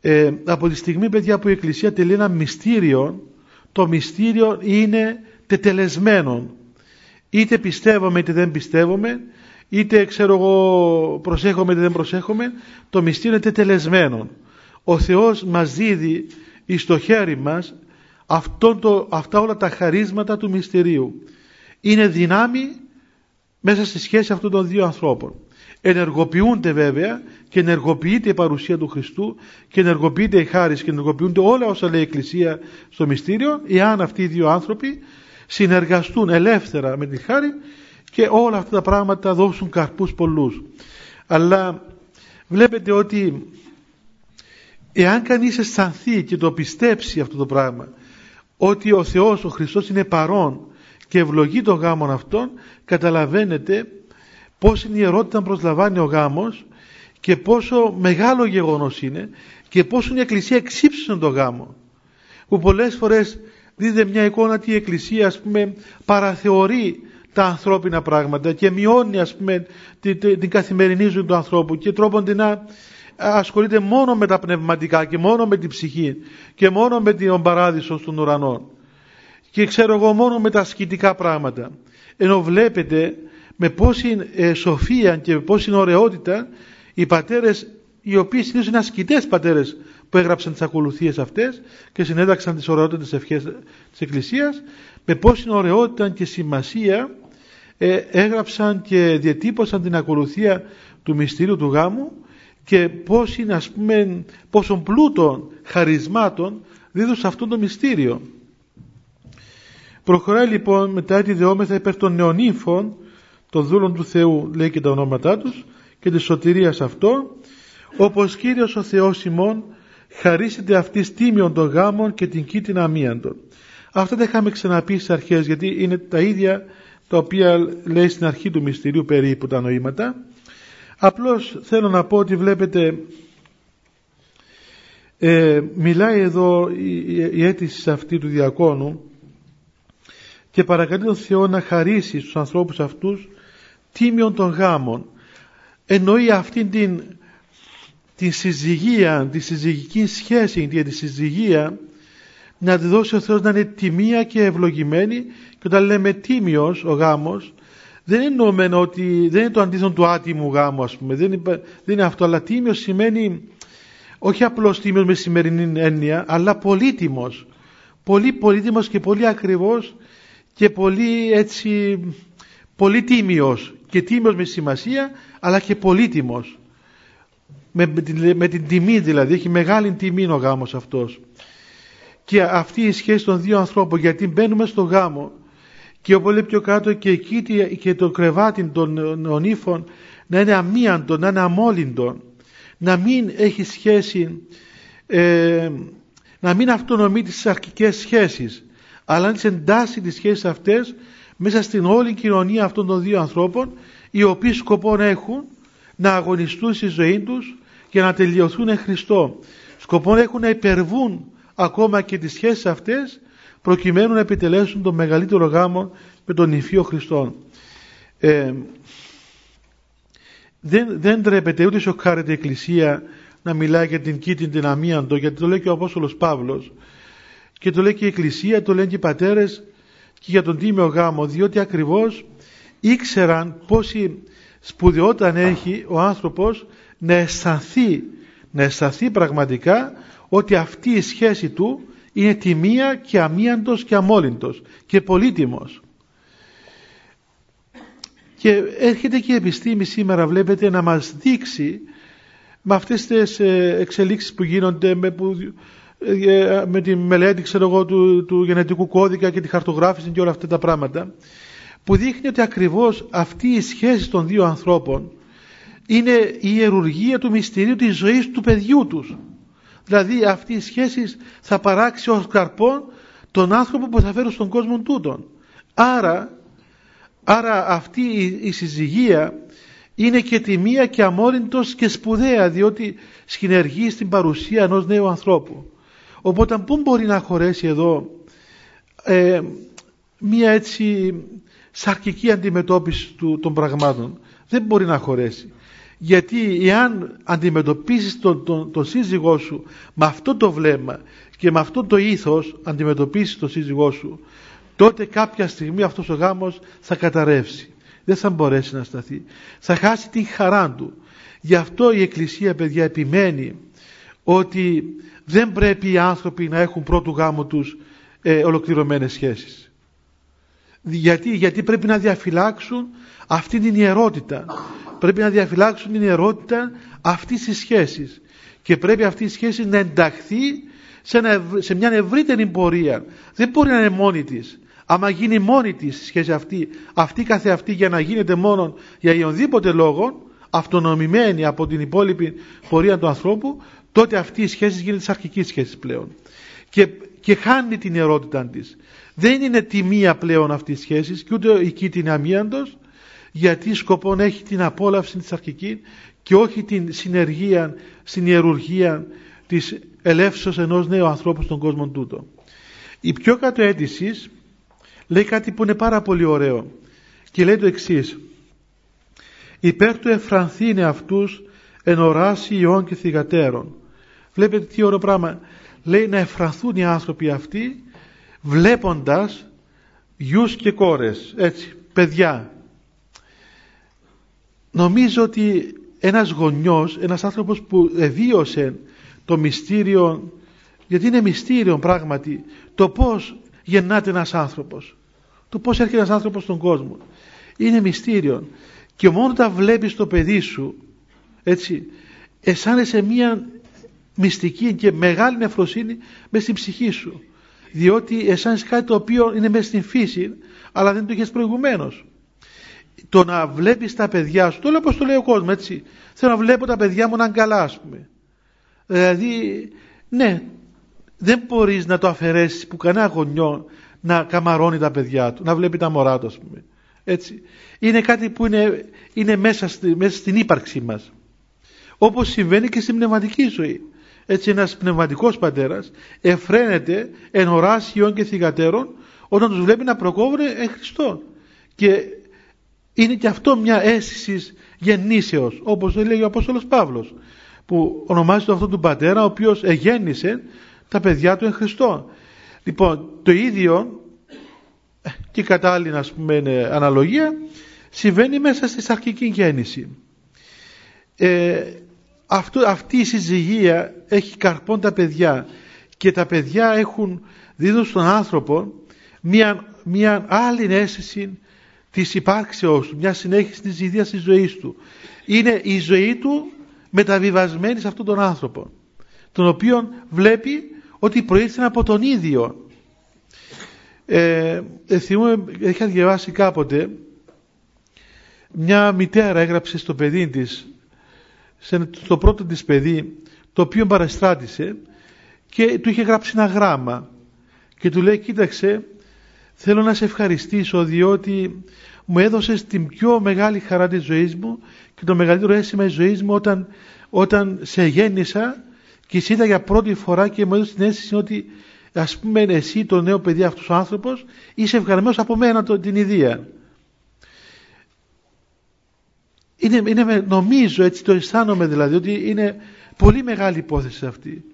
Ε, από τη στιγμή παιδιά που η Εκκλησία τελεί ένα μυστήριο το μυστήριο είναι τετελεσμένο είτε πιστεύουμε είτε δεν πιστεύουμε είτε ξέρω εγώ προσέχουμε είτε δεν προσέχουμε το μυστήριο είναι τετελεσμένο ο Θεός μας δίδει εις το χέρι μας αυτό το, αυτά όλα τα χαρίσματα του μυστηρίου. Είναι δυνάμει μέσα στη σχέση αυτών των δύο ανθρώπων. ενεργοποιούνται βέβαια και ενεργοποιείται η παρουσία του Χριστού και ενεργοποιείται η χάρη και ενεργοποιούνται όλα όσα λέει η Εκκλησία στο μυστήριο εάν αυτοί οι δύο άνθρωποι συνεργαστούν ελεύθερα με τη χάρη και όλα αυτά τα πράγματα δώσουν καρπούς πολλούς. Αλλά βλέπετε ότι εάν κανείς αισθανθεί και το πιστέψει αυτό το πράγμα ότι ο Θεός, ο Χριστός είναι παρόν και ευλογεί τον γάμον αυτόν καταλαβαίνετε πώς είναι η ερώτηση να προσλαμβάνει ο γάμος και πόσο μεγάλο γεγονός είναι και πόσο η Εκκλησία εξύψησε τον γάμο που πολλές φορές δείτε μια εικόνα ότι η Εκκλησία ας πούμε παραθεωρεί τα ανθρώπινα πράγματα και μειώνει ας πούμε την, την καθημερινή ζωή του ανθρώπου και τρόπον την να ασχολείται μόνο με τα πνευματικά και μόνο με την ψυχή και μόνο με τον παράδεισο των ουρανών και ξέρω εγώ μόνο με τα ασκητικά πράγματα. Ενώ βλέπετε με πόση ε, σοφία και με πόση ωραιότητα οι πατέρες οι οποίοι συνήθως είναι ασκητές πατέρες που έγραψαν τις ακολουθίες αυτές και συνέταξαν τις ωραιότητες ευχές της Εκκλησίας με πόση ωραιότητα και σημασία ε, έγραψαν και διατύπωσαν την ακολουθία του μυστήριου του γάμου και πώς είναι ας πούμε πόσων πλούτων χαρισμάτων δίδουν σε αυτό το μυστήριο. Προχωράει λοιπόν μετά τη δεόμεθα υπέρ των νεονύμφων των δούλων του Θεού λέει και τα ονόματά τους και της σωτηρίας αυτό όπως Κύριος ο Θεός ημών χαρίσετε αυτής τίμιον των γάμων και την κήτηνα αμίαντων. Αυτά τα είχαμε ξαναπεί στις αρχές γιατί είναι τα ίδια τα οποία λέει στην αρχή του μυστηρίου περίπου τα νοήματα. Απλώς θέλω να πω ότι βλέπετε ε, μιλάει εδώ η, η αίτηση αυτή του διακόνου και παρακαλεί τον Θεό να χαρίσει στους ανθρώπους αυτούς τίμιον των γάμων. Εννοεί αυτήν την, την συζυγία, τη συζυγική σχέση για τη συζυγία να τη δώσει ο Θεός να είναι τιμία και ευλογημένη. Και όταν λέμε τίμιος ο γάμος δεν εννοούμε ότι δεν είναι το αντίθετο του άτιμου γάμου ας πούμε. Δεν είναι, δεν είναι αυτό. Αλλά τίμιος σημαίνει όχι απλώς τίμιος με σημερινή έννοια αλλά πολύτιμος. Πολύ πολύτιμος και πολύ ακριβώς και πολύ έτσι πολύ τίμιος και τίμιος με σημασία αλλά και πολύτιμος με, με, την, τιμή δηλαδή έχει μεγάλη τιμή ο γάμος αυτός. Και αυτή η σχέση των δύο ανθρώπων γιατί μπαίνουμε στο γάμο και ο πολύ πιο κάτω και εκεί και το κρεβάτι των ονύφων να είναι αμίαντο, να είναι αμόλυντο να μην έχει σχέση ε, να μην αυτονομεί τις αρχικές σχέσεις αλλά να τις εντάσσει τις σχέσεις αυτές μέσα στην όλη κοινωνία αυτών των δύο ανθρώπων οι οποίοι σκοπό έχουν να αγωνιστούν στη ζωή τους και να τελειωθούν εν Χριστώ. Σκοπό έχουν να υπερβούν ακόμα και τις σχέσεις αυτές προκειμένου να επιτελέσουν τον μεγαλύτερο γάμο με τον Υφείο Χριστό. Ε, δεν, δεν τρέπεται ούτε σοκάρεται η Εκκλησία να μιλάει για την κήτην την αμίαντο γιατί το λέει και ο Απόστολος Παύλος και το λέει και η Εκκλησία, το λένε και οι πατέρες και για τον τίμιο γάμο διότι ακριβώς ήξεραν πόση σπουδαιότητα έχει ο άνθρωπος να αισθανθεί, να αισθανθεί πραγματικά ότι αυτή η σχέση του είναι τιμία και αμίαντος και αμόλυντος και πολύτιμος. Και έρχεται και η επιστήμη σήμερα βλέπετε να μας δείξει με αυτές τις ε, εξελίξεις που γίνονται με, που, ε, με τη μελέτη ξέρω εγώ, του, του γενετικού κώδικα και τη χαρτογράφηση και όλα αυτά τα πράγματα που δείχνει ότι ακριβώς αυτή η σχέση των δύο ανθρώπων είναι η ιερουργία του μυστηρίου της ζωής του παιδιού τους. Δηλαδή αυτή η σχέση θα παράξει ως καρπόν τον άνθρωπο που θα φέρουν στον κόσμο τούτον. Άρα, άρα αυτή η, συζυγία είναι και τιμία και αμόρυντος και σπουδαία διότι σκηνεργεί στην παρουσία ενός νέου ανθρώπου. Οπότε πού μπορεί να χωρέσει εδώ ε, μία έτσι σαρκική αντιμετώπιση του, των πραγμάτων. Δεν μπορεί να χωρέσει. Γιατί εάν αντιμετωπίσεις τον, τον, τον σύζυγό σου με αυτό το βλέμμα και με αυτό το ήθος αντιμετωπίσεις τον σύζυγό σου τότε κάποια στιγμή αυτός ο γάμος θα καταρρεύσει. Δεν θα μπορέσει να σταθεί. Θα χάσει την χαρά του. Γι' αυτό η Εκκλησία παιδιά επιμένει ότι δεν πρέπει οι άνθρωποι να έχουν πρώτου γάμου τους ε, ολοκληρωμένες σχέσεις. Γιατί, γιατί πρέπει να διαφυλάξουν αυτή την ιερότητα πρέπει να διαφυλάξουν την ιερότητα αυτής της σχέσης. Και πρέπει αυτή η σχέση να ενταχθεί σε, σε μια ευρύτερη πορεία. Δεν μπορεί να είναι μόνη της. Άμα γίνει μόνη της η σχέση αυτή, αυτή καθεαυτή για να γίνεται μόνο για οποιονδήποτε λόγο, αυτονομημένη από την υπόλοιπη πορεία του ανθρώπου, τότε αυτή η σχέση γίνεται της αρχικής σχέσης πλέον. Και, και χάνει την ερώτητα της. Δεν είναι τιμία πλέον αυτή η σχέση και ούτε εκεί την αμίαντος, γιατί σκοπό έχει την απόλαυση της αρχικής και όχι την συνεργία, στην ιερουργία της ελεύσεως ενός νέου ανθρώπου στον κόσμο τούτο. Η πιο κάτω αίτησης λέει κάτι που είναι πάρα πολύ ωραίο και λέει το εξής. Υπέρ του εφρανθήνε αυτούς εν οράσει ιών και θυγατέρων βλέπετε τι ωραίο πράγμα. Λέει να εφρανθούν οι άνθρωποι αυτοί βλέποντας γιους και κόρες έτσι παιδιά. Νομίζω ότι ένας γονιός ένας άνθρωπος που βίωσε το μυστήριο γιατί είναι μυστήριο πράγματι το πως γεννάται ένας άνθρωπος το πως έρχεται ένας άνθρωπος στον κόσμο είναι μυστήριο. Και μόνο όταν βλέπεις το παιδί σου έτσι αισθάνεσαι μία μυστική και μεγάλη νεφροσύνη μέσα στην ψυχή σου διότι αισθάνεσαι κάτι το οποίο είναι μέσα στην φύση αλλά δεν το είχες προηγουμένως το να βλέπεις τα παιδιά σου το λέω όπως το λέει ο κόσμος έτσι θέλω να βλέπω τα παιδιά μου να είναι καλά ας πούμε δηλαδή ναι δεν μπορείς να το αφαιρέσεις που κανένα γονιό να καμαρώνει τα παιδιά του να βλέπει τα μωρά του ας πούμε έτσι. Είναι κάτι που είναι, είναι μέσα, στη, μέσα στην ύπαρξή μας. Όπως συμβαίνει και στην πνευματική ζωή. Έτσι ένας πνευματικός πατέρας εφραίνεται εν οράσιων και θυγατέρων όταν τους βλέπει να προκόβουν εν Χριστώ. Και είναι και αυτό μια αίσθησης γεννήσεως όπως το λέει ο Απόστολος Παύλος που ονομάζει το αυτό του πατέρα ο οποίος εγέννησε τα παιδιά του εν Χριστώ. Λοιπόν το ίδιο και κατάλληλη ας πούμε αναλογία συμβαίνει μέσα στη σαρκική γέννηση. Ε, αυτό, αυτή η συζυγία έχει καρπών τα παιδιά και τα παιδιά έχουν δίδουν στον άνθρωπο μια, μια άλλη αίσθηση της υπάρξεως του, μιας συνέχισης της ιδίας της ζωής του. Είναι η ζωή του μεταβιβασμένη σε αυτόν τον άνθρωπο, τον οποίο βλέπει ότι προήλθε από τον ίδιο ε, ε, θυμούμαι, είχα διαβάσει κάποτε μια μητέρα έγραψε στο παιδί της στο πρώτο της παιδί το οποίο παραστράτησε και του είχε γράψει ένα γράμμα και του λέει κοίταξε θέλω να σε ευχαριστήσω διότι μου έδωσες την πιο μεγάλη χαρά της ζωής μου και το μεγαλύτερο αίσθημα της ζωής μου όταν, όταν σε γέννησα και εσύ για πρώτη φορά και μου έδωσε την αίσθηση ότι ας πούμε εσύ το νέο παιδί αυτός ο άνθρωπος είσαι ευγαρμένος από μένα το, την ιδέα είναι, είναι, νομίζω έτσι το αισθάνομαι δηλαδή ότι είναι πολύ μεγάλη υπόθεση αυτή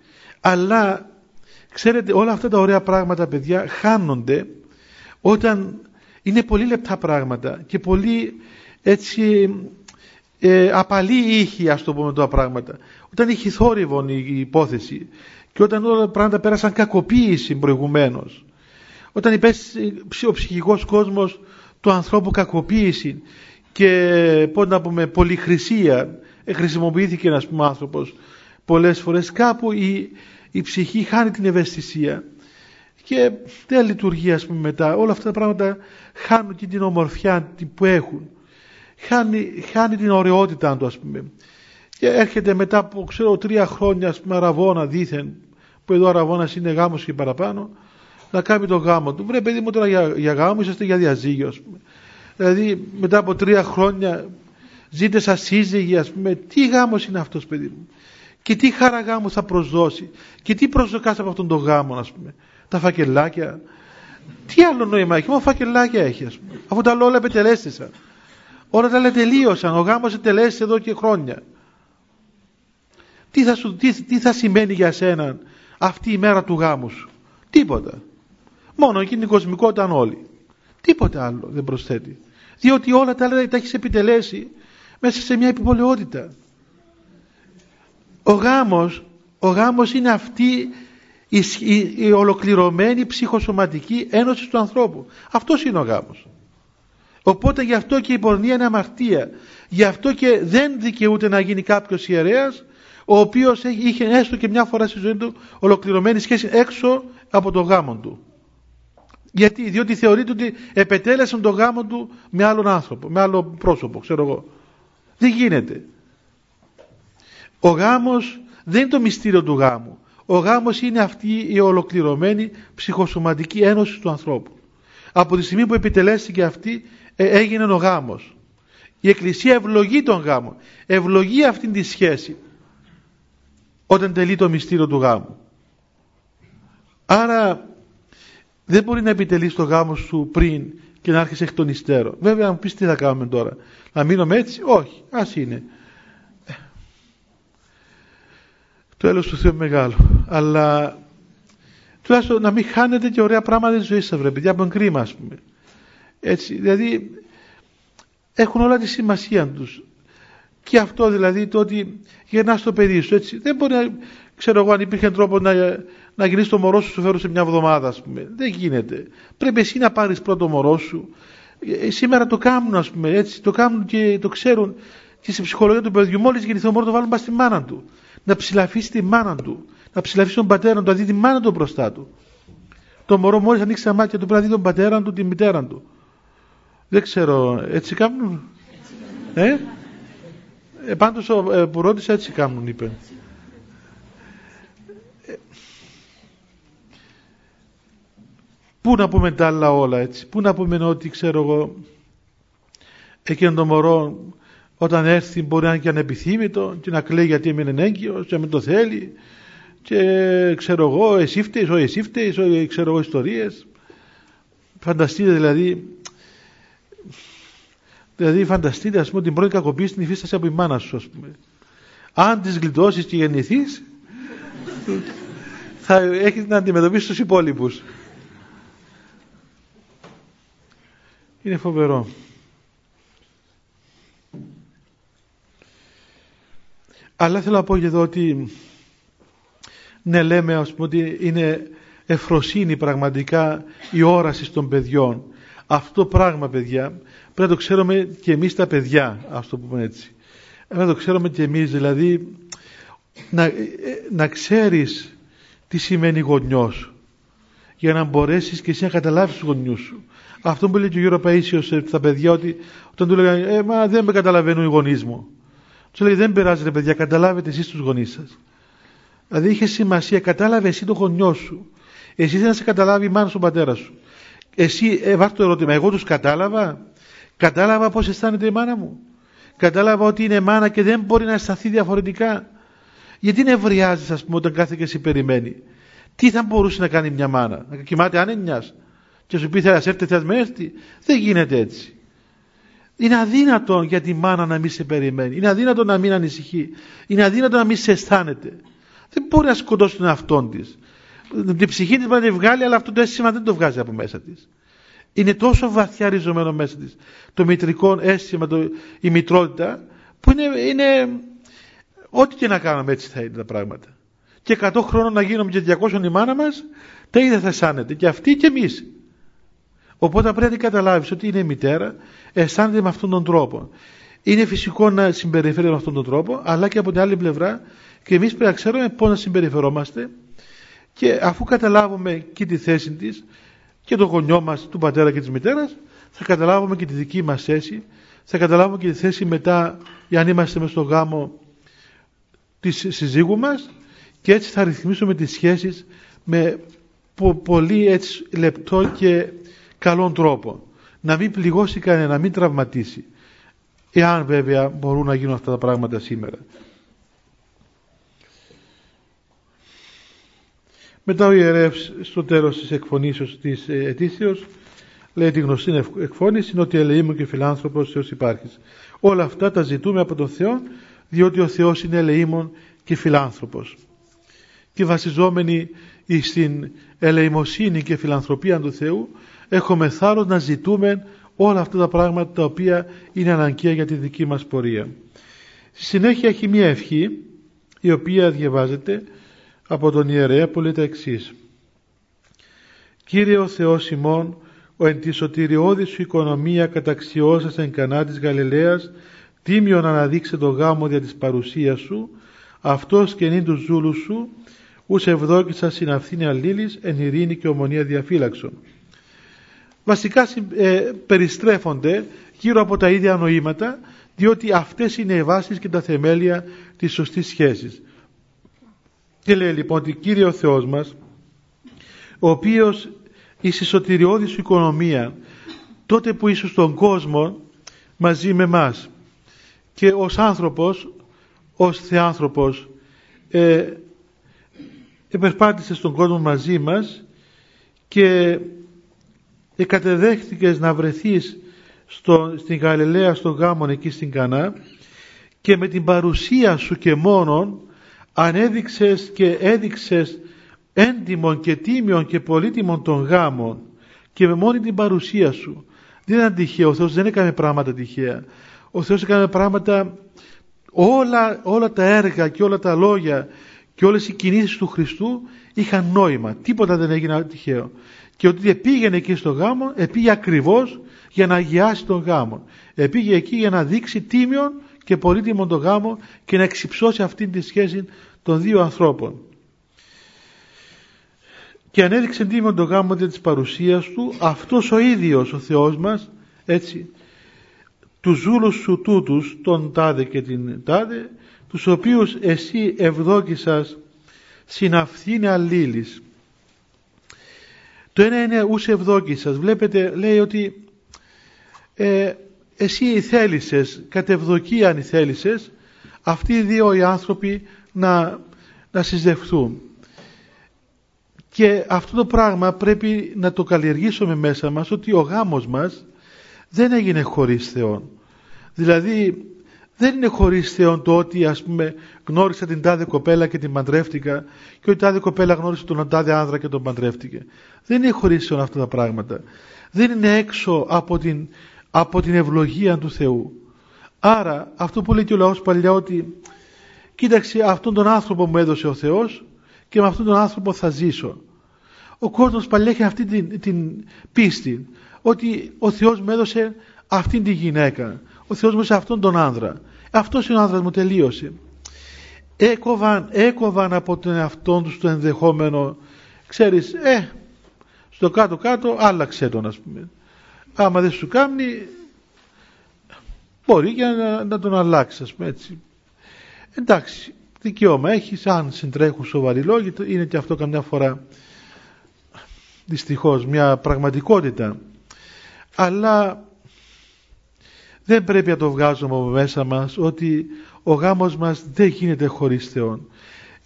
αλλά ξέρετε όλα αυτά τα ωραία πράγματα παιδιά χάνονται όταν είναι πολύ λεπτά πράγματα και πολύ έτσι ε, απαλή ήχη ας το πούμε τα πράγματα όταν έχει θόρυβον η, η υπόθεση και όταν όλα τα πράγματα πέρασαν κακοποίηση προηγουμένως. Όταν υπέστη ο ψυχικός κόσμος του ανθρώπου κακοποίηση και πώς να πούμε πολυχρησία ε, χρησιμοποιήθηκε ένας πούμε άνθρωπος πολλές φορές κάπου η, η ψυχή χάνει την ευαισθησία και δεν λειτουργεί ας πούμε μετά όλα αυτά τα πράγματα χάνουν και την ομορφιά που έχουν χάνει, χάνει την ωραιότητα του ας πούμε και έρχεται μετά από ξέρω τρία χρόνια ας πούμε αραβόνα δήθεν που εδώ αραβόνας είναι γάμος και παραπάνω να κάνει το γάμο του. Βρε παιδί μου τώρα για, για γάμο είσαστε για διαζύγιο ας πούμε. Δηλαδή μετά από τρία χρόνια ζείτε σαν σύζυγοι ας πούμε. Τι γάμος είναι αυτός παιδί μου; Και τι χαρά γάμου θα προσδώσει. Και τι προσδοκάς από αυτόν τον γάμο ας πούμε. Τα φακελάκια. Τι άλλο νόημα έχει. Μόνο φακελάκια έχει ας πούμε. Αφού τα όλα επιτελέστησαν. Όλα τα λέει τελείωσαν. Ο γάμος τελέσει εδώ και χρόνια. Τι θα, σου, τι, τι θα σημαίνει για σένα αυτή η μέρα του γάμου σου; Τίποτα. Μόνο εκείνη η κοσμικότητα όλοι. Τίποτα άλλο δεν προσθέτει. Διότι όλα τα άλλα τα έχεις επιτελέσει μέσα σε μια επιπολαιότητα. Ο γάμος, ο γάμος είναι αυτή η, η, η ολοκληρωμένη ψυχοσωματική ένωση του ανθρώπου. Αυτός είναι ο γάμος. Οπότε γι' αυτό και η πορνεία είναι αμαρτία. Γι' αυτό και δεν δικαιούται να γίνει κάποιος ιερέας ο οποίος είχε έστω και μια φορά στη ζωή του ολοκληρωμένη σχέση έξω από το γάμο του. Γιατί, διότι θεωρείται ότι επετέλεσαν το γάμο του με άλλον άνθρωπο, με άλλο πρόσωπο, ξέρω εγώ. Δεν γίνεται. Ο γάμος δεν είναι το μυστήριο του γάμου. Ο γάμος είναι αυτή η ολοκληρωμένη ψυχοσωματική ένωση του ανθρώπου. Από τη στιγμή που επιτελέστηκε αυτή ε, έγινε ο γάμος. Η Εκκλησία ευλογεί τον γάμο. Ευλογεί αυτήν τη σχέση όταν τελεί το μυστήριο του γάμου. Άρα δεν μπορεί να επιτελείς το γάμο σου πριν και να άρχισε εκ των υστέρων. Βέβαια, αν πεις τι θα κάνουμε τώρα. Να μείνουμε έτσι; Όχι. Ας είναι. Το έλος του Θεού μεγάλο. Αλλά τουλάχιστον να μην χάνετε και ωραία πράγματα της ζωής σας, βρε παιδιά, από κρίμα, ας πούμε. Έτσι, δηλαδή, έχουν όλα τη σημασία τους. Και αυτό δηλαδή το ότι γεννά το παιδί σου έτσι. Δεν μπορεί να, ξέρω εγώ αν υπήρχε τρόπο να, να γυρίσει το μωρό σου σου φέρω σε μια εβδομάδα ας πούμε. Δεν γίνεται. Πρέπει εσύ να πάρεις πρώτο μωρό σου. Ε, σήμερα το κάνουν ας πούμε έτσι. Το κάνουν και το ξέρουν και στη ψυχολογία του παιδιού. Μόλις γεννηθεί ο μωρό το βάλουν πας στη μάνα του. Να ψηλαφίσει τη μάνα του. Να ψηλαφίσει τον πατέρα του. Να δει τη μάνα του μπροστά του. Το μωρό μόλις ανοίξει τα μάτια του πρέπει να δει τον πατέρα του, τη μητέρα του. Δεν ξέρω, έτσι κάνουν; Ε; Ε, πάντως ε, που ρώτησα έτσι κάνουν είπε. Πού να πούμε τα άλλα όλα έτσι. Πού να πούμε ότι ξέρω εγώ εκείνο το μωρό όταν έρθει μπορεί να είναι και ανεπιθύμητο και να κλαίει γιατί έμεινε έγκυος και να μην το θέλει και ξέρω εγώ εσύ φταίεις, όχι εσύ φταίεις, όχι ξέρω εγώ ιστορίες. Φανταστείτε δηλαδή Δηλαδή φανταστείτε ας πούμε την πρώτη κακοποίηση την υφίσταση από η μάνα σου ας πούμε. Αν τις γλιτώσεις και γεννηθείς θα έχεις να αντιμετωπίσεις τους υπόλοιπους. Είναι φοβερό. Αλλά θέλω να πω και εδώ ότι ναι λέμε ας πούμε ότι είναι εφροσύνη πραγματικά η όραση των παιδιών. Αυτό πράγμα παιδιά Πρέπει να το ξέρουμε και εμείς τα παιδιά, ας το πούμε έτσι. Πρέπει να το ξέρουμε και εμείς, δηλαδή να, να ξέρεις τι σημαίνει γονιός για να μπορέσεις και εσύ να καταλάβεις τους γονιούς σου. Αυτό που λέει και ο Γιώργο Παΐσιος στα παιδιά ότι όταν του λέγανε ε, μα δεν με καταλαβαίνουν οι γονείς μου. Του λέει δεν πειράζει παιδιά, καταλάβετε εσείς τους γονείς σας. Δηλαδή είχε σημασία, κατάλαβε εσύ τον γονιό σου. Εσύ δεν να σε καταλάβει η μάνα σου, πατέρας σου. Εσύ, ε, το ερώτημα, εγώ τους κατάλαβα; Κατάλαβα πώς αισθάνεται η μάνα μου. Κατάλαβα ότι είναι μάνα και δεν μπορεί να αισθανθεί διαφορετικά. Γιατί νευριάζεις ας πούμε όταν κάθε και εσύ περιμένει; Τι θα μπορούσε να κάνει μια μάνα; Να κοιμάται άνενιας; Και σου πει θέλει να έρθει, θες με έρθει. Δεν γίνεται έτσι. Είναι αδύνατο για τη μάνα να μην σε περιμένει. Είναι αδύνατο να μην ανησυχεί. Είναι αδύνατο να μην σε αισθάνεται. Δεν μπορεί να σκοτώσει τον εαυτό της. Την ψυχή της μπορεί να τη βγάλει, αλλά αυτό το αίσθημα δεν το βγάζει από μέσα της. Είναι τόσο βαθιά ριζωμένο μέσα της το μητρικό αίσθημα, το, η μητρότητα που είναι, είναι ό,τι και να κάνουμε έτσι θα είναι τα πράγματα. Και 100 χρόνων να γίνουμε και 200 η μάνα μας τα ίδια θα αισθάνεται και αυτοί και εμείς. Οπότε πρέπει να καταλάβεις ότι είναι η μητέρα, αισθάνεται με αυτόν τον τρόπο. Είναι φυσικό να συμπεριφέρει με αυτόν τον τρόπο, αλλά και από την άλλη πλευρά και εμείς πρέπει να ξέρουμε πώς να συμπεριφερόμαστε και αφού καταλάβουμε και τη θέση της, και το γονιό μας, του πατέρα και της μητέρας, θα καταλάβουμε και τη δική μας θέση, θα καταλάβουμε και τη θέση μετά, αν είμαστε μες στο γάμο της συζύγου μας και έτσι θα ρυθμίσουμε τις σχέσεις με πολύ έτσι λεπτό και καλόν τρόπο. Να μην πληγώσει κανένα, να μην τραυματίσει. Εάν βέβαια μπορούν να γίνουν αυτά τα πράγματα σήμερα. Μετά ο ιερεύς στο τέλος της εκφωνήσεως της ε, ετήσεως λέει τη γνωστή εκφώνηση είναι ότι ελεήμων και φιλάνθρωπος Θεός υπάρχεις. Όλα αυτά τα ζητούμε από τον Θεό διότι ο Θεός είναι ελεήμων και φιλάνθρωπος. Και βασιζόμενοι στην ελεημοσύνη και φιλανθρωπία του Θεού έχουμε θάρρος να ζητούμε όλα αυτά τα πράγματα τα οποία είναι αναγκαία για τη δική μας πορεία. Στη συνέχεια έχει μία ευχή η οποία διαβάζεται από τον ιερέα που λέει τα εξής. Κύριε ο Θεός ημών, ο εν της σωτηριώδης σου οικονομία καταξιώσας εν κανά της Γαλιλαίας τίμιον αναδείξε το γάμο δια της παρουσίας σου αυτός και νυν τους ζούλους σου ους ευδόκησας συναυθήνη αλλήλης εν ειρήνη και ομονία διαφύλαξον βασικά ε, περιστρέφονται γύρω από τα ίδια νοήματα διότι αυτές είναι οι βάσεις και τα θεμέλια της σωστής σχέσης. Και λέει λοιπόν ότι Κύριε ο Θεός μας ο οποίος η σωτηριώδη σου οικονομία τότε που είσαι στον κόσμο μαζί με μας και ως άνθρωπος ως θεάνθρωπος ε, επερπάτησες στον κόσμο μαζί μας και εκατεδέχτηκες να βρεθείς στο, στην Γαλιλαία στον γάμον εκεί στην Κανά και με την παρουσία σου και μόνον ανέδειξες και έδειξες έντιμον και τίμιον και πολύτιμον των γάμων και με μόνη την παρουσία σου. Δεν ήταν τυχαίο, ο Θεός δεν έκανε πράγματα τυχαία. Ο Θεός έκανε πράγματα, όλα, όλα τα έργα και όλα τα λόγια και όλες οι κινήσεις του Χριστού είχαν νόημα. Τίποτα δεν έγινε τυχαίο. Και ότι πήγαινε εκεί στο γάμο, επήγε ακριβώς για να αγιάσει τον γάμο. Επήγε εκεί για να δείξει τίμιον και πολύτιμον τον γάμο και να εξυψώσει αυτή τη σχέση των δύο ανθρώπων και ανέδειξε τίμον το γάμο της παρουσίας του αυτός ο ίδιος ο Θεός μας έτσι τους ζούλους σου τούτους τον τάδε και την τάδε τους οποίους εσύ ευδόκησας συναυθήνε αλλήλης το ένα είναι ους ευδόκησας βλέπετε λέει ότι ε, εσύ θέλησες κατ' ευδοκία αν θέλησες αυτοί οι δύο οι άνθρωποι να, να συζευτούν και αυτό το πράγμα πρέπει να το καλλιεργήσουμε μέσα μας ότι ο γάμος μας δεν έγινε χωρίς Θεόν. Δηλαδή δεν είναι χωρίς Θεόν το ότι ας πούμε γνώρισα την τάδε κοπέλα και την παντρεύτηκα και ότι τάδε κοπέλα γνώρισε τον τάδε άνδρα και τον παντρεύτηκε. Δεν είναι χωρίς Θεόν αυτά τα πράγματα. Δεν είναι έξω από την, από την ευλογία του Θεού. Άρα αυτό που λέει και ο λαός παλιά ότι κοίταξε αυτόν τον άνθρωπο μου έδωσε ο Θεός και με αυτόν τον άνθρωπο θα ζήσω. Ο κόσμος παλιά έχει αυτή την, την πίστη ότι ο Θεός μου έδωσε αυτήν τη γυναίκα. Ο Θεός μου έδωσε αυτόν τον άνδρα. Αυτός είναι ο άνδρας μου τελείωσε. Έκοβαν, έκοβαν από τον εαυτό τους το ενδεχόμενο ξέρεις, ε, στο κάτω-κάτω άλλαξε τον ας πούμε. Άμα δεν σου κάνει μπορεί και να, να τον αλλάξεις ας πούμε έτσι. Εντάξει, δικαίωμα έχεις, αν συντρέχουν σοβαροί λόγοι, είναι και αυτό καμιά φορά δυστυχώς μια πραγματικότητα. Αλλά δεν πρέπει να το βγάζουμε από μέσα μας ότι ο γάμος μας δεν γίνεται χωρίς Θεόν.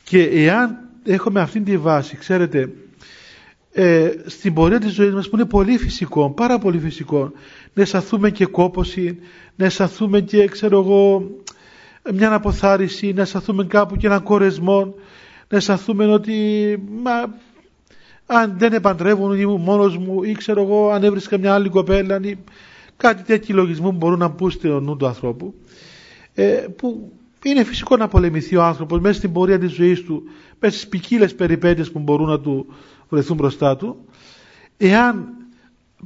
Και εάν έχουμε αυτήν τη βάση, ξέρετε, ε, στην πορεία της ζωής μας που είναι πολύ φυσικό, πάρα πολύ φυσικό, να αισθανθούμε και κόποση, να αισθανθούμε και, ξέρω εγώ, μια αποθάριση, να αισθανθούμε κάπου και έναν κορεσμό, να αισθανθούμε ότι μα, αν δεν επαντρεύουν ήμουν μόνος μου ή ξέρω εγώ αν έβρισκα μια άλλη κοπέλα ή κάτι τέτοιοι λογισμοί που μπορούν να μπουν στο νου του ανθρώπου ε, που είναι φυσικό να πολεμηθεί ο άνθρωπος μέσα στην πορεία της ζωής του μέσα στις ποικίλες περιπέτειες που μπορούν να του βρεθούν μπροστά του εάν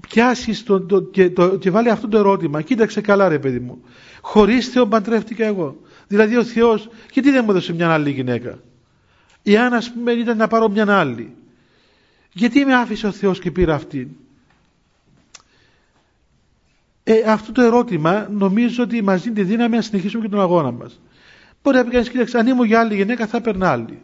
πιάσει το, το, και, το, και βάλει αυτό το ερώτημα κοίταξε καλά ρε παιδί μου χωρίς Θεό παντρεύτηκα εγώ Δηλαδή ο Θεός γιατί δεν μου έδωσε μια άλλη γυναίκα; Εάν ας πούμε ήταν να πάρω μια άλλη. Γιατί με άφησε ο Θεός και πήρα αυτήν; Ε, αυτό το ερώτημα νομίζω ότι μας δίνει τη δύναμη να συνεχίσουμε και τον αγώνα μας. Μπορεί να πει κανείς, κοίταξε, αν ήμουν για άλλη γυναίκα θα έπαιρνα άλλη.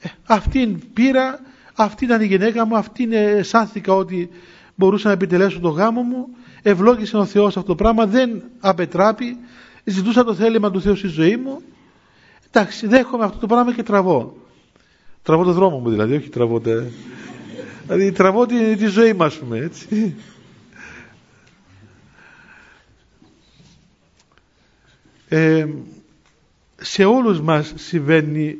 Ε, αυτήν πήρα, αυτή ήταν η γυναίκα μου, αυτήν αισθάνθηκα ότι μπορούσα να επιτελέσω τον γάμο μου, ευλόγησε ο Θεός αυτό το πράγμα, δεν απετράπει, ζητούσα το θέλημα του Θεού στη ζωή μου εντάξει δέχομαι αυτό το πράγμα και τραβώ τραβώ το δρόμο μου δηλαδή όχι τραβώ τε... δηλαδή τραβώ τη, τη ζωή μας πούμε έτσι ε, σε όλους μας συμβαίνει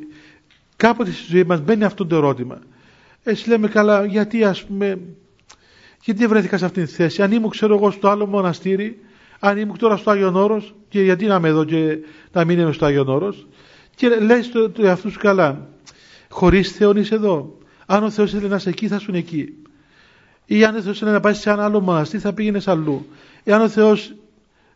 κάποτε στη ζωή μας μπαίνει αυτό το ερώτημα. Έτσι λέμε καλά γιατί ας πούμε γιατί βρέθηκα σε αυτήν τη θέση; Αν ήμουν ξέρω εγώ στο άλλο μοναστήρι αν ήμουν τώρα στο Άγιον Όρος και γιατί να είμαι εδώ και να μην είμαι στο Άγιον Όρος; Και λέει στο εαυτού σου καλά χωρίς Θεόν είσαι εδώ. Αν ο Θεός ήθελε να είσαι εκεί θα σου εκεί. Ή αν ο Θεός είναι να πάει σε ένα άλλο μοναστή θα πήγαινε αλλού. Εάν ο Θεός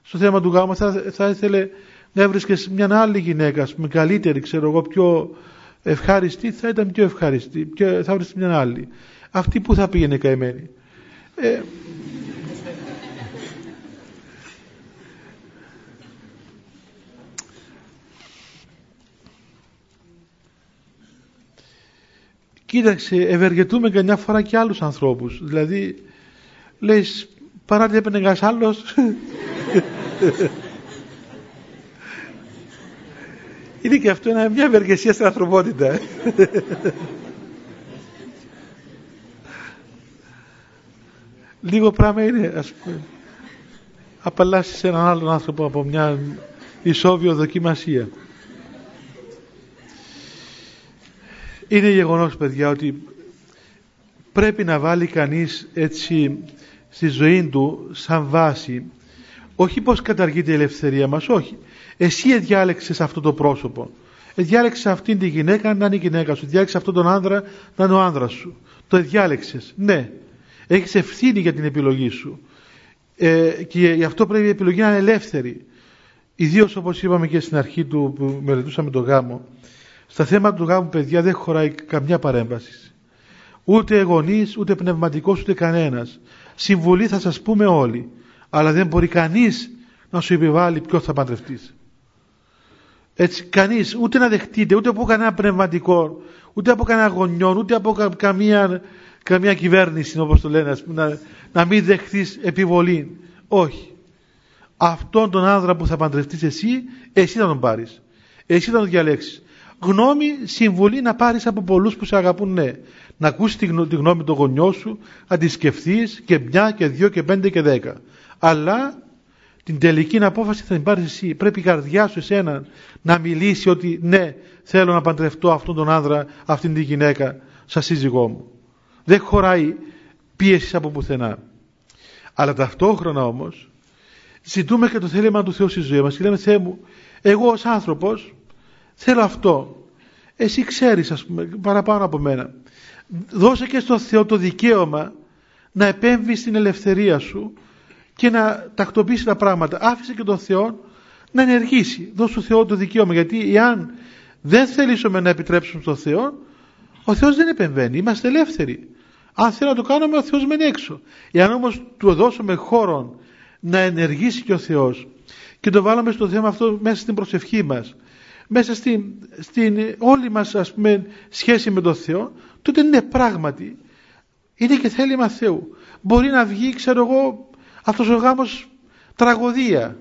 στο θέμα του γάμου θα, θα ήθελε να έβρισκες μια άλλη γυναίκα, με καλύτερη, ξέρω εγώ, πιο ευχάριστη, θα ήταν πιο ευχάριστη, πιο, θα βρεις μια άλλη. Αυτή που θα πήγαινε καημένη. Ε, Κοίταξε, ευεργετούμε καμιά φορά και άλλους ανθρώπους. Δηλαδή, λες, παρά τι έπαιρνε ένας άλλος. Είναι και αυτό μια ευεργεσία στην ανθρωπότητα. Λίγο πράγμα είναι, ας πούμε, απαλλάσσεις έναν άλλον άνθρωπο από μια ισόβιο δοκιμασία. Είναι γεγονός παιδιά ότι πρέπει να βάλει κανείς έτσι στη ζωή του σαν βάση όχι πως καταργείται η ελευθερία μας, όχι. Εσύ διάλεξες αυτό το πρόσωπο. Διάλεξες αυτήν τη γυναίκα να είναι η γυναίκα σου. Διάλεξες αυτόν τον άνδρα να είναι ο άνδρας σου. Το διάλεξες. Ναι. Έχεις ευθύνη για την επιλογή σου. Ε, και γι' αυτό πρέπει η επιλογή να είναι ελεύθερη. Ιδίως όπως είπαμε και στην αρχή του που μελετούσαμε το γάμο. Στα θέματα του γάμου παιδιά δεν χωράει καμιά παρέμβαση. Ούτε γονείς, ούτε πνευματικός, ούτε κανένας. Συμβουλή θα σας πούμε όλοι. Αλλά δεν μπορεί κανείς να σου επιβάλλει ποιος θα παντρευτείς. Έτσι, κανείς ούτε να δεχτείτε, ούτε από κανένα πνευματικό, ούτε από κανένα γονιό, ούτε από καμία, καμία κυβέρνηση, όπως το λένε, να, να μην δεχτείς επιβολή. Όχι. Αυτόν τον άνδρα που θα παντρευτείς εσύ, εσύ θα τον πάρεις. Εσύ θα τον διαλέξεις γνώμη, συμβουλή να πάρεις από πολλούς που σε αγαπούν ναι. Να ακούσεις τη, γνώμη των γονιών σου, να τη σκεφτείς και μια και δύο και πέντε και δέκα. Αλλά την τελική απόφαση θα την πάρεις εσύ. Πρέπει η καρδιά σου εσένα να μιλήσει ότι ναι, θέλω να παντρευτώ αυτόν τον άνδρα, αυτήν την γυναίκα, σαν σύζυγό μου. Δεν χωράει πίεσης από πουθενά. Αλλά ταυτόχρονα όμως ζητούμε και το θέλημα του Θεού στη ζωή μας και λέμε Θεέ μου, εγώ ως άνθρωπος Θέλω αυτό. Εσύ ξέρεις ας πούμε παραπάνω από μένα. Δώσε και στον Θεό το δικαίωμα να επέμβει στην ελευθερία σου και να τακτοποιήσει τα πράγματα. Άφησε και τον Θεό να ενεργήσει. Δώσε στον Θεό το δικαίωμα γιατί εάν δεν θελήσουμε να επιτρέψουμε στον Θεό ο Θεός δεν επεμβαίνει. Είμαστε ελεύθεροι. Αν θέλω να το κάνουμε ο Θεός μένει έξω. Εάν όμως του δώσουμε χώρο να ενεργήσει και ο Θεός και το βάλαμε στο θέμα αυτό μέσα στην προσευχή μας μέσα στην, στην όλη μας ας πούμε, σχέση με τον Θεό τότε είναι πράγματι. Είναι και θέλημα Θεού. Μπορεί να βγει ξέρω εγώ αυτός ο γάμος τραγωδία.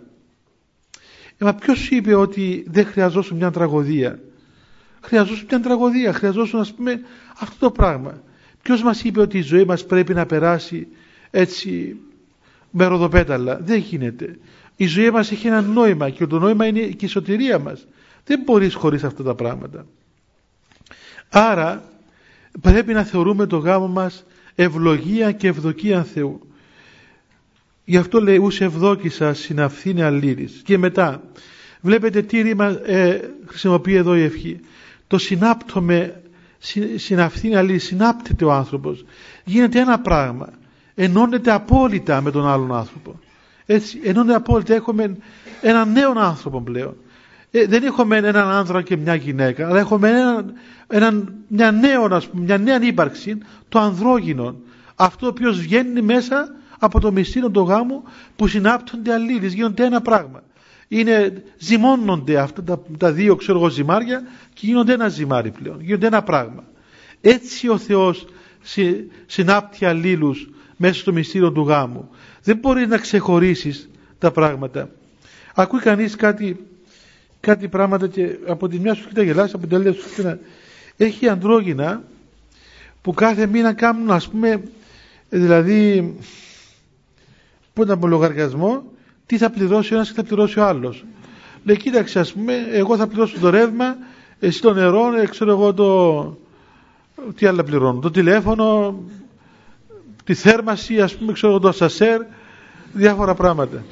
Ε, μα ποιος είπε ότι δεν χρειαζόσουν μια τραγωδία; Χρειαζόσουν μια τραγωδία χρειαζόσουν ας πούμε αυτό το πράγμα. Ποιος μας είπε ότι η ζωή μας πρέπει να περάσει έτσι με ροδοπέταλα; Δεν γίνεται. Η ζωή μας έχει ένα νόημα και το νόημα είναι και η σωτηρία μας δεν μπορείς χωρίς αυτά τα πράγματα. Άρα πρέπει να θεωρούμε το γάμο μας ευλογία και ευδοκία Θεού. Γι' αυτό λέει ους ευδόκησα συναυθήνε αλλήλης. Και μετά βλέπετε τι ρήμα ε, χρησιμοποιεί εδώ η ευχή. Το συνάπτωμε συναυθήνε αλλήλης, συνάπτεται ο άνθρωπος. Γίνεται ένα πράγμα. Ενώνεται απόλυτα με τον άλλον άνθρωπο. Έτσι, ενώνεται απόλυτα. Έχουμε έναν νέο άνθρωπο πλέον. Ε, δεν έχουμε έναν άνδρα και μια γυναίκα, αλλά έχουμε έναν, έναν, μια, νέο, μια νέα ύπαρξη, το ανδρόγυνο. Αυτό ο οποίος βγαίνει μέσα από το μυστήριο του γάμου που συνάπτονται αλλήλεις, γίνονται ένα πράγμα. Είναι, ζυμώνονται αυτά τα, τα δύο ξέρω εγώ ζυμάρια και γίνονται ένα ζυμάρι πλέον, γίνονται ένα πράγμα. Έτσι ο Θεός συ, συνάπτει αλλήλους μέσα στο μυστήριο του γάμου. Δεν μπορείς να ξεχωρίσεις τα πράγματα. Ακούει κανείς κάτι κάτι πράγματα και από τη μια σου κοιτά γελάς, από την άλλη σου κοιτά. Έχει αντρόγινα που κάθε μήνα κάνουν ας πούμε δηλαδή που από λογαριασμό τι θα πληρώσει ο ένας και θα πληρώσει ο άλλος. Λέει κοίταξε ας πούμε εγώ θα πληρώσω το ρεύμα εσύ το νερό, ε, ξέρω εγώ το τι άλλα πληρώνω, το τηλέφωνο τη θέρμαση ας πούμε ξέρω εγώ το ασασέρ διάφορα πράγματα.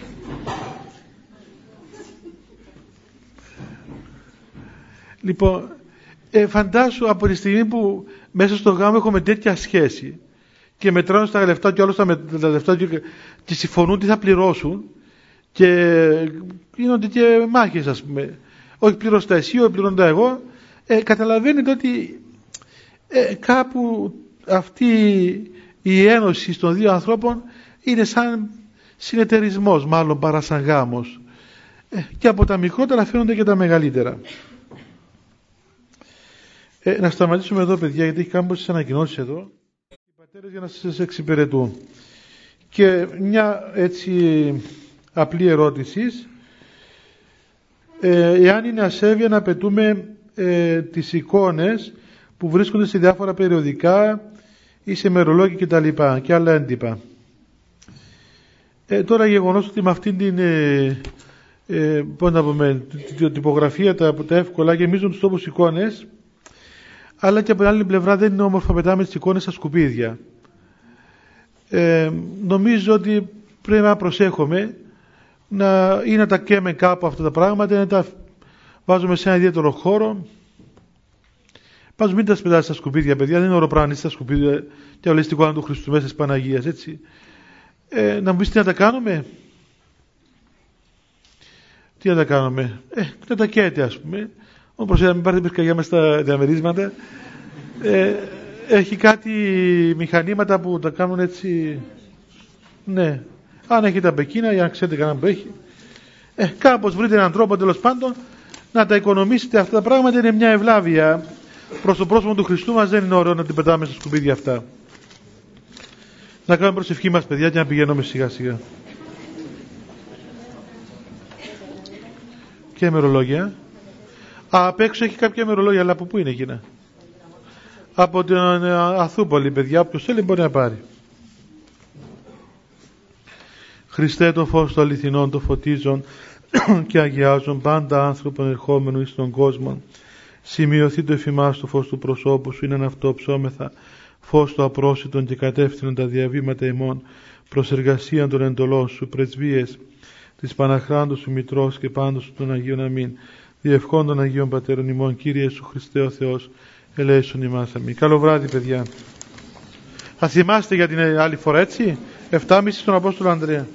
Λοιπόν, ε, φαντάσου από τη στιγμή που μέσα στο γάμο έχουμε τέτοια σχέση και μετράνε στα λεφτά και όλα τα, τα λεφτά και, και συμφωνούν τι θα πληρώσουν και γίνονται και μάχες ας πούμε. Όχι πληρώστα εσύ, όχι πληρώντα εγώ. Ε, καταλαβαίνετε ότι ε, κάπου αυτή η ένωση των δύο ανθρώπων είναι σαν συνεταιρισμός μάλλον παρά σαν γάμος. Ε, και από τα μικρότερα φαίνονται και τα μεγαλύτερα ε, να σταματήσουμε εδώ παιδιά γιατί έχει κάμποσες ανακοινώσεις εδώ. Οι πατέρες για να σας εξυπηρετούν. Και μια έτσι απλή ερώτηση. Ε, εάν είναι ασέβεια να πετούμε ε, τις εικόνες που βρίσκονται σε διάφορα περιοδικά ή σε μερολόγια και τα λοιπά και άλλα έντυπα. Ε, τώρα γεγονός ότι με αυτήν την ε, ε, πώς να πούμε, την τυπογραφία τα, τα εύκολα γεμίζουν τους τόπους εικόνες αλλά και από την άλλη πλευρά δεν είναι όμορφα πετάμε τις εικόνες στα σκουπίδια. Ε, νομίζω ότι πρέπει να προσέχουμε να, ή να τα καίμε κάπου αυτά τα πράγματα, να τα βάζουμε σε ένα ιδιαίτερο χώρο. Πάντως μην τα σπετάτε στα σκουπίδια, παιδιά, δεν είναι οροπράνη στα σκουπίδια και όλες την εικόνα του Χριστού μέσα της Παναγίας, έτσι. Ε, να μου πεις τι να τα κάνουμε. Τι να τα κάνουμε. Ε, να τα καίτε ας πούμε. Όπως να μην πάρετε πυρκαγιά μέσα στα διαμερίσματα. Ε, έχει κάτι μηχανήματα που τα κάνουν έτσι. Ναι, αν έχετε από εκείνα, για να ξέρετε κανένα που έχει. Ε, κάπως βρείτε έναν τρόπο τέλος πάντων να τα οικονομήσετε αυτά τα πράγματα. Είναι μια ευλάβεια προς το πρόσωπο του Χριστού μας. Δεν είναι ωραίο να την πετάμε στα σκουπίδια αυτά. Να κάνουμε προσευχή μας παιδιά και να πηγαίνουμε σιγά σιγά. Και μερολόγια. Α, απ' έξω έχει κάποια μερολόγια, αλλά από πού είναι εκείνα; Από την ε, Αθούπολη, παιδιά. Όποιος θέλει μπορεί να πάρει. Χριστέ το φως των αληθινών το φωτίζουν και αγιάζουν πάντα άνθρωπον ερχόμενο εις τον κόσμο. Σημειωθεί το εφημάς το φως του προσώπου σου, είναι αυτό ψώμεθα, φως το απρόσιτον και κατεύθυνον τα διαβήματα ημών, προς εργασία των εντολών σου, πρεσβείες, της Παναχράντου σου Μητρός και πάντως σου των Αγίων Αμήν, διευχών των Αγίων Πατέρων ημών, Κύριε σου Χριστέ ο Θεός, ελέησον ημάς αμήν. Καλό βράδυ παιδιά. Θα θυμάστε για την άλλη φορά έτσι, 7.30 στον Απόστολο Ανδρέα.